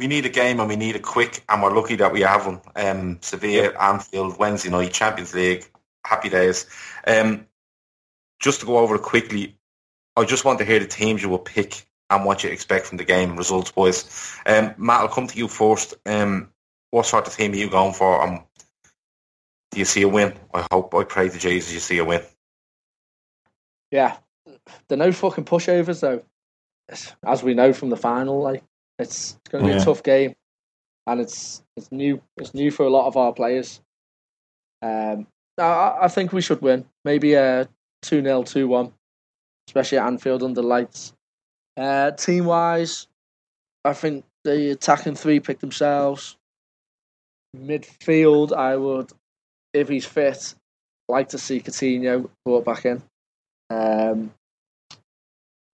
we need a game and we need a quick, and we're lucky that we have one. Um, Sevilla, Anfield, Wednesday night, Champions League, happy days. Um, just to go over it quickly, I just want to hear the teams you will pick and what you expect from the game, results wise. Um, Matt, I'll come to you first. Um, what sort of team are you going for? Um, do you see a win? I hope, I pray to Jesus you see a win. Yeah, they're no fucking pushovers though. As we know from the final, like it's, going to be Yeah. a tough game, and it's it's new. It's new for a lot of our players. Um, I, I think we should win. Maybe a two 0 two one, especially at Anfield under lights. Uh, team wise, I think the attacking three pick themselves. Midfield, I would, if he's fit, like to see Coutinho brought back in. Um,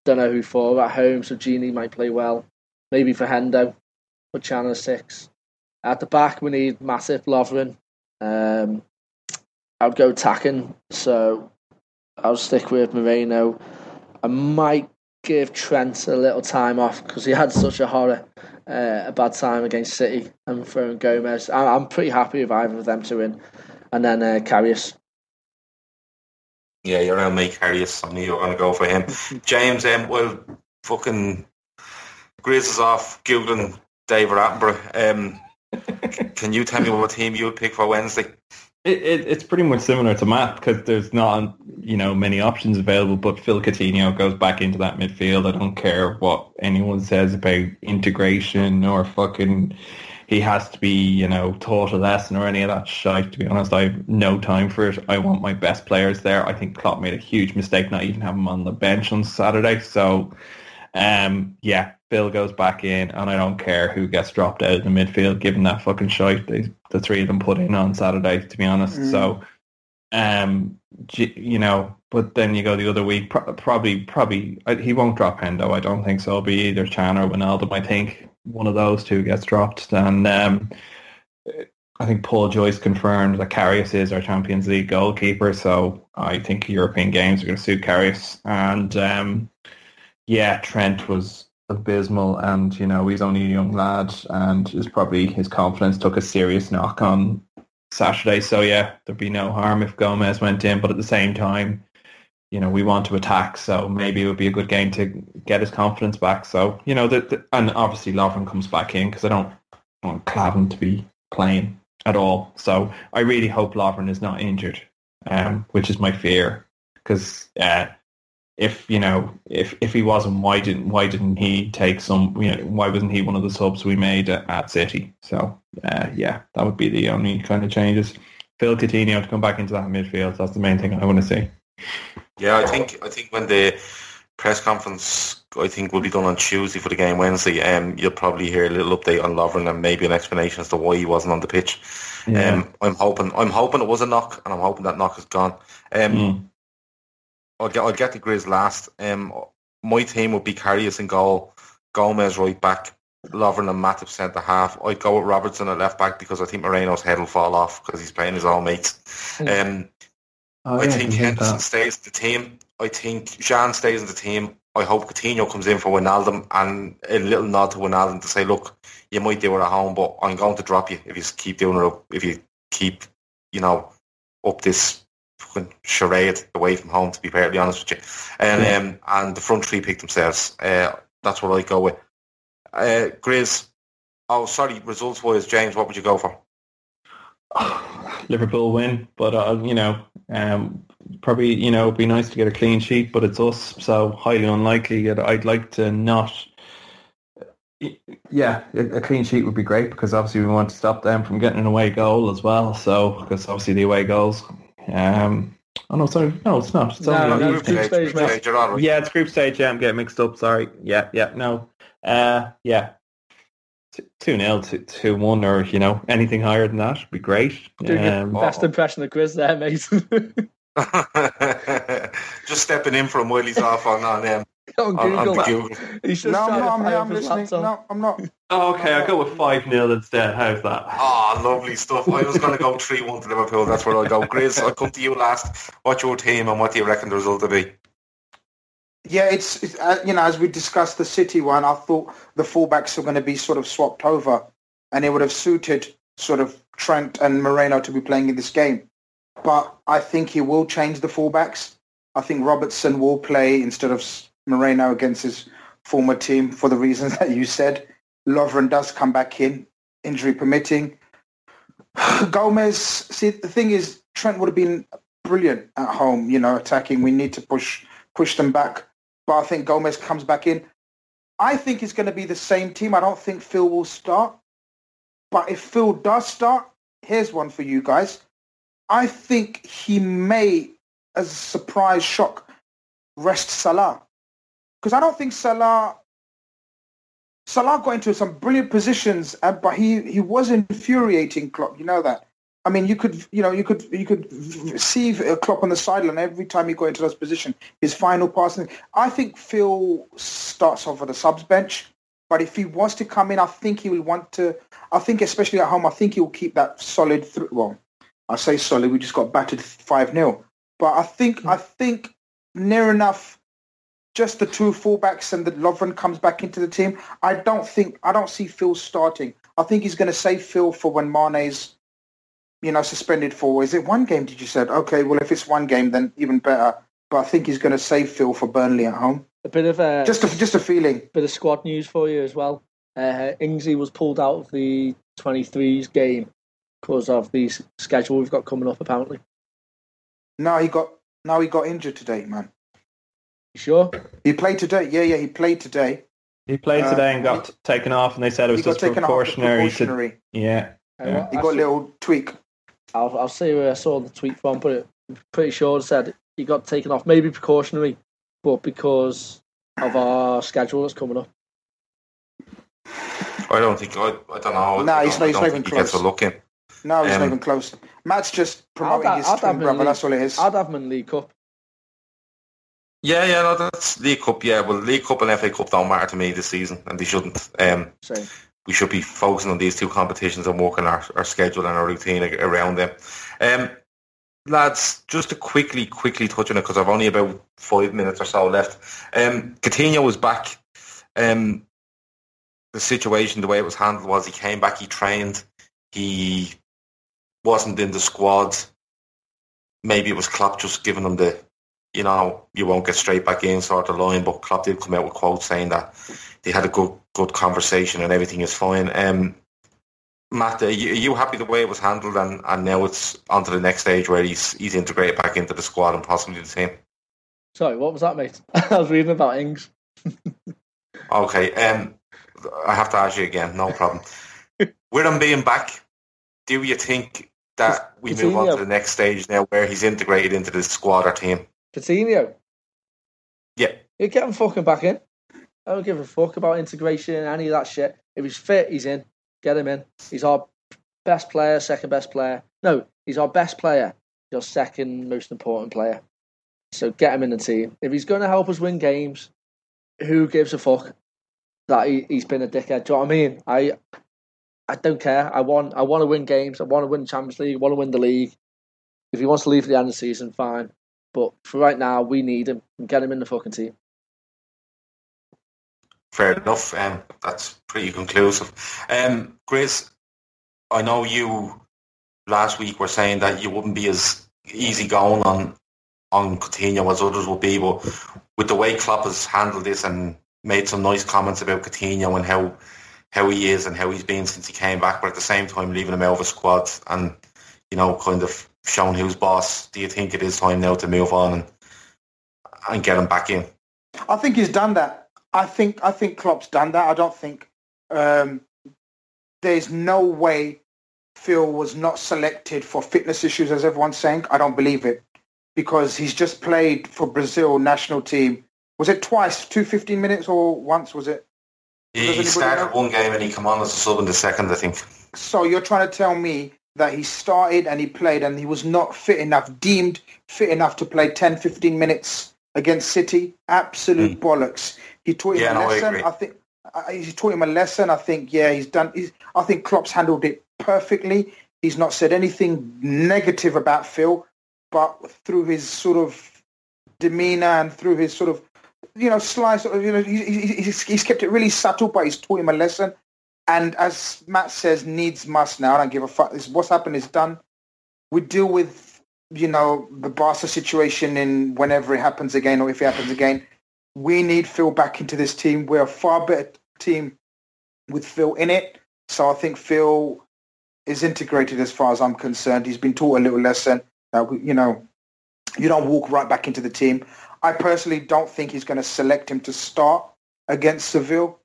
don't know who for at home, so Gini might play well. Maybe for Hendo, put Channel six. At the back, we need Matip, Lovren. Um, I would go attacking, so I'll stick with Moreno. I might give Trent a little time off because he had such a horror, uh, a bad time against City and throwing Gomez. I- I'm pretty happy with either of them to win. And then uh, Karius. Yeah, you're around me, Karius. I knew you were going to go for him. [laughs] James, um, well, fucking Grizz is off Googling David Attenborough. Um, [laughs] can you tell me what team you would pick for Wednesday? It, it, it's pretty much similar to Matt because there's not, you know, many options available. But Phil Coutinho goes back into that midfield. I don't care what anyone says about integration or fucking. He has to be, you know, taught a lesson or any of that shite. To be honest, I have no time for it. I want my best players there. I think Klopp made a huge mistake not even having him on the bench on Saturday. So, um, yeah, Bill goes back in, and I don't care who gets dropped out of the midfield, given that fucking shite they, the three of them put in on Saturday. To be honest, Mm. so um, you know, but then you go the other week, probably, probably he won't drop Hendo. I don't think so. It'll be either Chan or Wijnaldum. I think one of those two gets dropped, and um, I think Paul Joyce confirmed that Karius is our Champions League goalkeeper. So I think European games are going to suit Karius, and um, yeah, Trent was abysmal, and you know he's only a young lad, and is probably his confidence took a serious knock on Saturday. So yeah, there'd be no harm if Gomez went in, but at the same time, you know, we want to attack, so maybe it would be a good game to get his confidence back. So you know, the, and obviously Lovren comes back in because I don't want Klavan to be playing at all. So I really hope Lovren is not injured, um, which is my fear because. Uh, if you know if if he wasn't why didn't why didn't he take some you know why wasn't he one of the subs we made at, at City so uh, yeah that would be the only kind of changes Phil Coutinho to come back into that midfield that's the main thing I want to see Yeah, I think I think when the press conference I think will be done on Tuesday for the game Wednesday, um, you'll probably hear a little update on Lovren and maybe an explanation as to why he wasn't on the pitch. yeah Um, I'm hoping I'm hoping it was a knock, and I'm hoping that knock is gone. Um, Mm. I'll get I'll get the Grizz last. Um, my team would be Karius in goal, Gomez right back, Lovren and Matip centre half. I'd go with Robertson at left back because I think Moreno's head will fall off because he's playing his own mates. Um, Oh, I yeah, think can think Henderson stays in the team. I think Jean stays in the team. I hope Coutinho comes in for Wijnaldum and a little nod to Wijnaldum to say, look, you might do it at home, but I'm going to drop you if you keep doing it up, if you keep, you know, up this charade away from home, to be perfectly honest with you. And Yeah. um, and the front three pick themselves. Uh, that's what I go with. Uh, Grizz, oh, sorry, results-wise, James, what would you go for? [sighs] Liverpool win, but uh, you know, um, probably you know it'd be nice to get a clean sheet, but it's us, so highly unlikely. That I'd like to not. Yeah, a clean sheet would be great because obviously we want to stop them from getting an away goal as well. So because obviously the away goals. Um, oh no, sorry, no, it's not. It's No, only no, on it's Evening. group stage, mate. you're all right. Yeah, it's group stage. Yeah, I'm getting mixed up. Sorry. Yeah, yeah, no. Uh, yeah. Two 0 two one, or you know anything higher than that would be great. Um, best impression of Grizz there, mate. [laughs] [laughs] Just stepping in for him while he's off on on um, on on, on Google. Google. He's just No, trying no, to I'm, fire I'm listening. laptop. No, I'm not. oh, okay, I'll go with five 0 instead. How's that? Ah, lovely stuff. I was going to go 3-1 to Liverpool. That's where I go. Grizz, I'll come to you last. What's your team and what do you reckon the result will be? Yeah, it's, it's uh, you know as we discussed the City one, I thought the fullbacks were going to be sort of swapped over, and it would have suited sort of Trent and Moreno to be playing in this game. But I think he will change the fullbacks. I think Robertson will play instead of S- Moreno against his former team for the reasons that you said. Lovren does come back in, injury permitting. [sighs] Gomez, see, the thing is, Trent would have been brilliant at home, you know, attacking. We need to push push them back. But I think Gomez comes back in. I think it's going to be the same team. I don't think Phil will start. But if Phil does start, here's one for you guys. I think he may, as a surprise shock, rest Salah. Because I don't think Salah Salah got into some brilliant positions, uh, but he, he was infuriating Klopp. You know that. I mean, you could you know you could you could see uh, Klopp on the sideline every time he got into those positions. His final passing. I think Phil starts off at the subs bench, but if he wants to come in, I think he will want to. I think especially at home, I think he will keep that solid. Th- well, I say solid. We just got battered five 0 but I think I think near enough. Just the two fullbacks and the Lovren comes back into the team. I don't think I don't see Phil starting. I think he's going to save Phil for when Mane's, you know, suspended for. Is it one game? Did you said? Okay, well if it's one game, then even better. But I think he's going to save Phil for Burnley at home. A bit of a Just a, just a feeling. bit of squad news for you as well. Uh, Ingsley was pulled out of the 23s game because of the schedule we've got coming up. Apparently, No, he got no, he got injured today, man. You sure? He played today. Yeah, yeah, he played today. He played Uh, today and got taken off, and they said it He was got just taken off. precautionary. To, Precautionary. yeah, Yeah. He got a little tweak. I'll, I'll see where I saw the tweet from, but it, I'm pretty sure it said he got taken off, maybe precautionary, but because of our schedule that's coming up. I don't think, I, I don't know. Nah, I he's don't- not- he's don't not think even he close. look in. No, he's Um, not even close. Matt's just promoting I'd- his I'd twin him brother. leave- That's all it is. I'd have him in League Cup. Yeah, yeah, no, that's League Cup. Yeah, well, League Cup and FA Cup don't matter to me this season, and they shouldn't. Um, we should be focusing on these two competitions and working our, our schedule and our routine around them. Um, lads, just to quickly, quickly touch on it because I've only about five minutes or so left. Um, Coutinho was back. Um, the situation, the way it was handled was he came back, he trained, he wasn't in the squad. Maybe it was Klopp just giving him the, you know, you won't get straight back in sort of line, but Klopp did come out with quotes saying that they had a good good conversation and everything is fine. Um, Matt, are you, are you happy the way it was handled and, and now it's on to the next stage where he's he's integrated back into the squad and possibly the team? sorry, what was that, mate? [laughs] I was reading about Ings. [laughs] Okay, um, I have to ask you again, no problem. [laughs] With him being back, do you think that we move on to the next stage now where he's integrated into the squad or team? Coutinho, Yeah. you get him fucking back in. I don't give a fuck about integration, and any of that shit. If he's fit, he's in. Get him in. He's our best player, second best player. No, he's our best player. Your second most important player. So get him in the team. If he's going to help us win games, who gives a fuck that he, he's been a dickhead? Do you know what I mean? I I don't care. I want I want to win games. I want to win the Champions League. I want to win the league. If he wants to leave at the end of the season, fine. But for right now, we need him and get him in the fucking team. Fair enough. Um, that's pretty conclusive. Um, Chris, I know you last week were saying that you wouldn't be as easy going on on Coutinho as others would be, but with the way Klopp has handled this and made some nice comments about Coutinho and how how he is and how he's been since he came back, but at the same time leaving him out of a squad and you know kind of shown who's boss. Do you think it is time now to move on and and get him back in? I think he's done that. I think I think Klopp's done that. I don't think um, there's no way Phil was not selected for fitness issues, as everyone's saying. I don't believe it because he's just played for Brazil national team. Was it twice, two 15 minutes, or once was it? He, he started know? one game and he came on as a sub in the second, I think. So you're trying to tell me that he started and he played and he was not fit enough, deemed fit enough to play 10, 15 minutes against City? Absolute mm. bollocks. He taught him yeah, a no, lesson. I, I think uh, he taught him a lesson. I think yeah, he's done. He's, I think Klopp's handled it perfectly. He's not said anything negative about Phil, but through his sort of demeanour and through his sort of you know sly sort of you know he, he, he's, he's kept it really subtle, but he's taught him a lesson. And as Matt says, needs must now. I don't give a fuck. This, what's happened is done. We deal with you know the Barca situation in whenever it happens again or if it happens again we need Phil back into this team. We're a far better team with Phil in it. So I think Phil is integrated as far as I'm concerned. He's been taught a little lesson that, you know, you don't walk right back into the team. I personally don't think he's going to select him to start against Seville,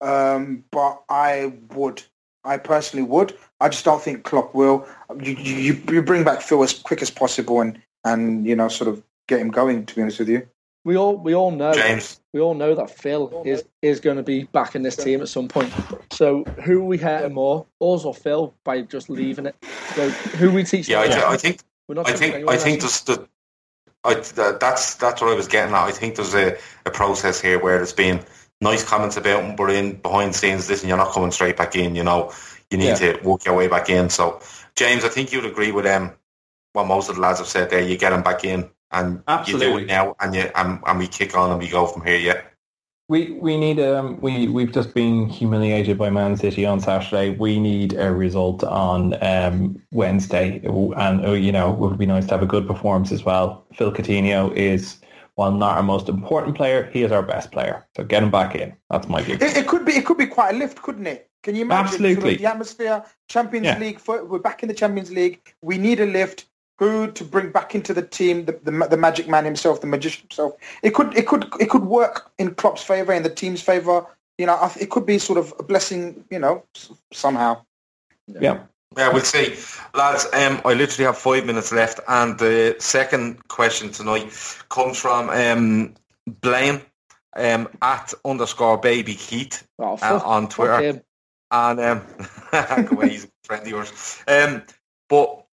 um, but I would. I personally would. I just don't think Klopp will. You, you, you bring back Phil as quick as possible and, and, you know, sort of get him going, to be honest with you we all we all know James. we all know that Phil is is going to be back in this team at some point. So who are we hurting more, us or Phil, by just leaving it? So who we teach? Yeah, I, I, think. I think. I think just the. I, that's that's what I was getting at. I think there's a, a process here where there's been nice comments about him, but in behind scenes, listen, you're not coming straight back in. You know, you need yeah. to work your way back in. So, James, I think you'd agree with them. What most of the lads have said there, you get him back in and Absolutely. you do it now, and you and, and we kick on and we go from here. Yeah. We we need um we we've just been humiliated by Man City on Saturday. We need a result on um Wednesday, and uh, you know it would be nice to have a good performance as well. Phil Coutinho is while not our most important player, he is our best player. So get him back in. That's my view. It, it could be it could be quite a lift, couldn't it? Can you imagine Absolutely. Sort of the atmosphere? Champions yeah. League, we're back in the Champions League. We need a lift who to bring back into the team, the, the, the magic man himself, the magician himself. It could it could it could work in Klopp's favour, in the team's favour. You know, it could be sort of a blessing. You know, somehow. Yeah. Yeah, we'll see. Lads, um, I literally have five minutes left, and the second question tonight comes from um, Blaine um, at underscore baby Keith oh, uh, on Twitter. And um, [laughs] he's a friend of yours. Um, but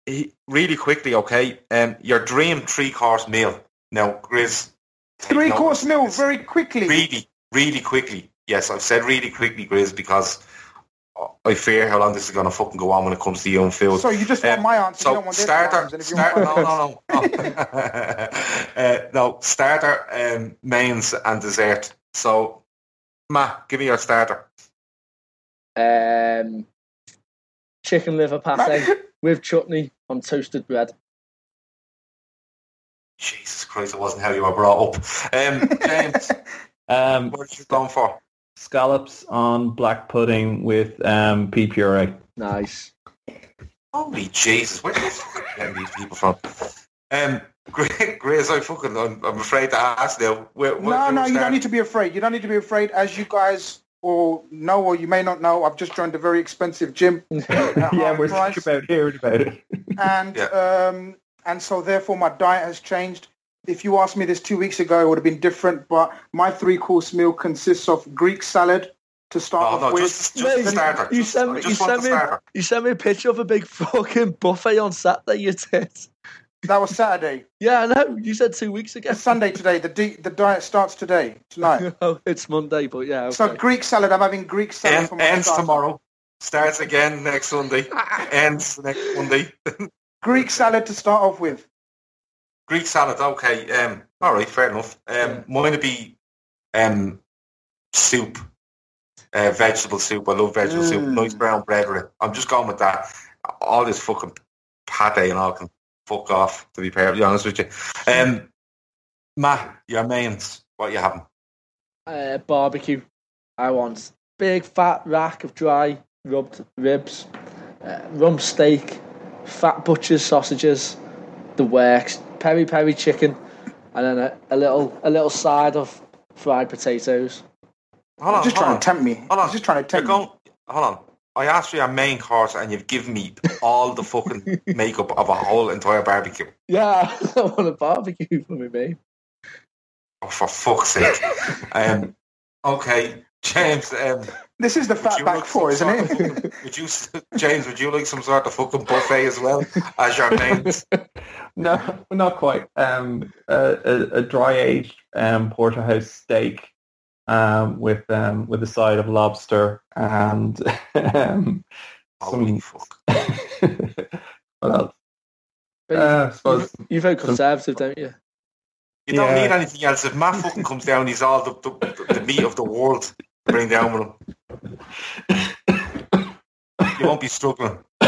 really quickly, okay, um, your dream three course meal. Now, Grizz. Three course meal, very quickly. Really, really quickly. Yes, I've said really quickly, Grizz, because I fear how long this is going to fucking go on when it comes to your own field. So you just want um, my answer. So you don't want starter, starter, no, no, no, no. [laughs] uh, no starter, um, mains, and dessert. So, Ma, give me your starter. Um, chicken liver pate with chutney on toasted bread. Jesus Christ, it wasn't how you were brought up. Um, James, [laughs] um, what are you going for? Scallops on black pudding with um, pea puree. Nice. Holy Jesus, where are you getting these people from? Um, Grace, I fucking, I'm, I'm afraid to ask now. Where, no, no, you don't need to be afraid. You don't need to be afraid. As you guys or know or you may not know, I've just joined a very expensive gym. [laughs] yeah, we're thinking about hearing about it. and yeah. um, and so therefore my diet has changed. If you asked me this two weeks ago, it would have been different. But my three course meal consists of Greek salad to start no, off no, with. Just, just Mate, starter. You, sent me, you, sent me, you sent me a picture of a big [laughs] fucking buffet on Saturday. You did. That was Saturday. [laughs] yeah, I know. You said two weeks ago. It's Sunday today. The di- the diet starts today, tonight. [laughs] oh, it's Monday, but yeah. Okay. So Greek salad. I'm having Greek salad. End, for my ends tomorrow. Starts again next Sunday. ends next Monday. Greek salad to start off with. Greek salad. Okay. Um. All right. Fair enough. Um. Yeah. Mine would be um soup. Uh, vegetable soup. I love vegetable mm. soup. Nice brown bread with it. I'm just going with that. All this fucking pate and all can fuck off, to be perfectly honest with you. Um, Matt, your mains, what you having? Uh, barbecue. I want big fat rack of dry rubbed ribs, uh, rump steak, fat butcher's sausages, the works. Peri peri chicken, and then a, a little a little side of fried potatoes. Hold on, just hold trying on. to tempt me. Hold on. He's just trying to tempt You're me. hold on. I asked for your main course and you've given me all the fucking [laughs] makeup of a whole entire barbecue. Yeah, [laughs] I want a barbecue for me, mate. Oh, for fuck's sake. [laughs] um, okay, James. Um, This is the fat you back like four, isn't it? of fucking- would you, James? Would you like some sort of fucking buffet as well as your mains? [laughs] No, not quite. Um, a, a, a dry aged um, porterhouse steak um, with um, with a side of lobster and um, Holy some. fuck! [laughs] what else? Uh, I suppose you, you vote conservative, don't you? You don't Yeah. need anything else. If Matt fucking comes down, he's all the, the, the meat of the world. To Bring down with him. You won't be struggling. [coughs]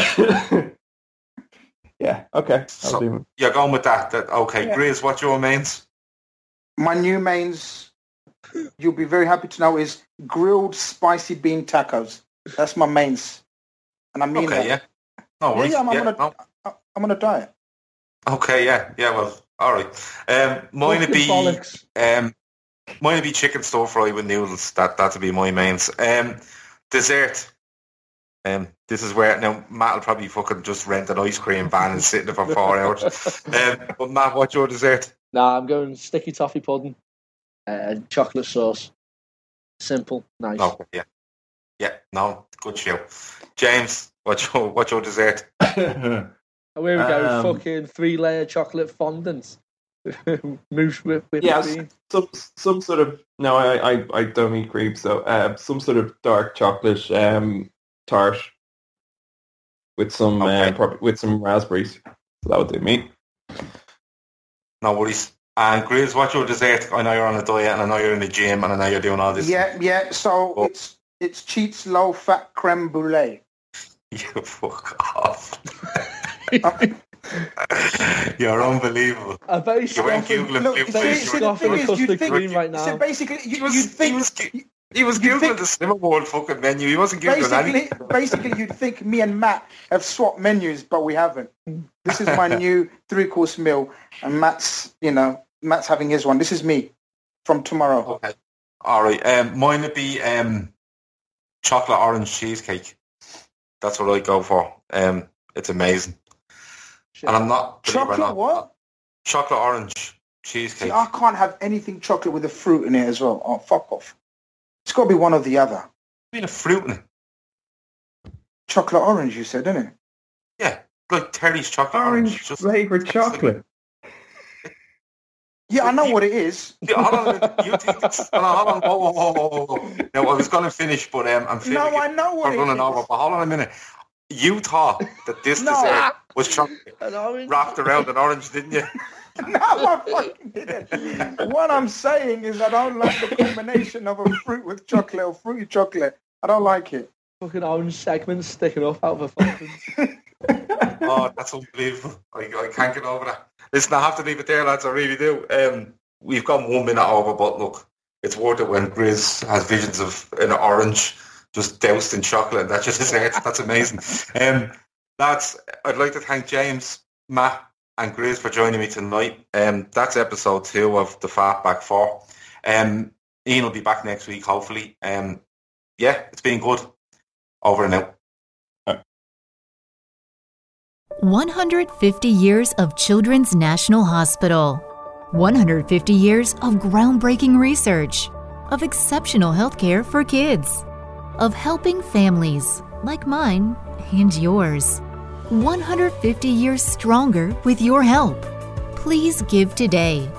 yeah. Okay. I'll So- You're going with that. that okay, Yeah. Grizz, what's your mains? My new mains, you'll be very happy to know, is grilled spicy bean tacos. That's my mains, and I mean Okay, that. yeah. No Yeah, worries. yeah, I'm, I'm Yeah, on a, no. I- I'm on a diet. Okay, yeah, yeah. Well, all right. Um, mine would be Bollocks. um, mine would be chicken stir fry with noodles. That that'd be my mains. Um, dessert. Um, this is where now Matt will probably fucking just rent an ice cream van and sit there for four hours. [laughs] Um, but Matt, what's your dessert? Nah, I'm going sticky toffee pudding, uh, chocolate sauce. Simple, nice. No, yeah, yeah, no, good show. James, what's your what's your dessert? [laughs] And where we go, Um, fucking three layer chocolate fondant. [laughs] Mousse with whipped Yeah, some some sort of no, I I, I don't eat cream, so uh, some sort of dark chocolate um, tart with some Okay. uh, prob- with some raspberries. So that would do me. No worries. And Grizz, what's your dessert? I know you're on a diet, and I know you're in the gym, and I know you're doing all this. Yeah, yeah. So Oh. it's it's Cheats low fat creme brulee. [laughs] You fuck off. [laughs] [laughs] You're unbelievable. A very You scoffing, Look, flip see, see, you the thing is, you'd think- right So now. basically, He you, was, you'd he think was, he was you googling think- the Slimming World fucking menu. He wasn't googling anything. basically, [laughs] basically, you'd think me and Matt have swapped menus, but we haven't. This is my new [laughs] three course meal, and Matt's, you know, Matt's having his one. This is me from tomorrow. Okay. All right. Um, mine would be um, chocolate orange cheesecake. That's what I go for. Um, it's amazing. Shit. And I'm not believe it or Chocolate not, what? Chocolate orange See, cheesecake. I can't have anything chocolate with a fruit in it as well. Oh, fuck off. It's got to be one or the other. Bit a fruit in it. Chocolate orange, you said, didn't it? Yeah, like Terry's chocolate orange. Orange Just, flavored chocolate. Yeah, I know what it is. [laughs] Yeah, hold on, a you [laughs] think it's, hold on, hold on, whoa, whoa, whoa, whoa, whoa, whoa. I was going to finish, but um, I'm feeling No, I know what we're it running is. over. But hold on a minute. You thought that this No. dessert was chocolate [laughs] wrapped around an orange, didn't you? [laughs] No, I fucking didn't. What I'm saying is I don't like the combination of a fruit with chocolate or fruity chocolate. I don't like it. Fucking orange segments sticking off out of a fountain. [laughs] Oh, that's unbelievable. I, I can't get over that. Listen, I have to leave it there, lads. I really do. Um, we've gone one minute over, but look, it's worth it when Grizz has visions of an orange just doused in chocolate. That's just dessert. [laughs] That's amazing. Um, lads, I'd like to thank James, Matt, and Grizz for joining me tonight. Um, that's episode two of the Fat Back Four. Um, Ian will be back next week, hopefully. Um, yeah, it's been good. Over and out. 150 years of Children's National Hospital. 150 years of groundbreaking research, of exceptional healthcare for kids, of helping families like mine and yours. 150 years stronger with your help. Please give today.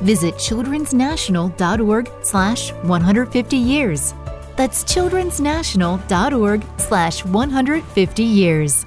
Visit childrensnational.org slash 150 years. That's childrensnational.org slash 150 years.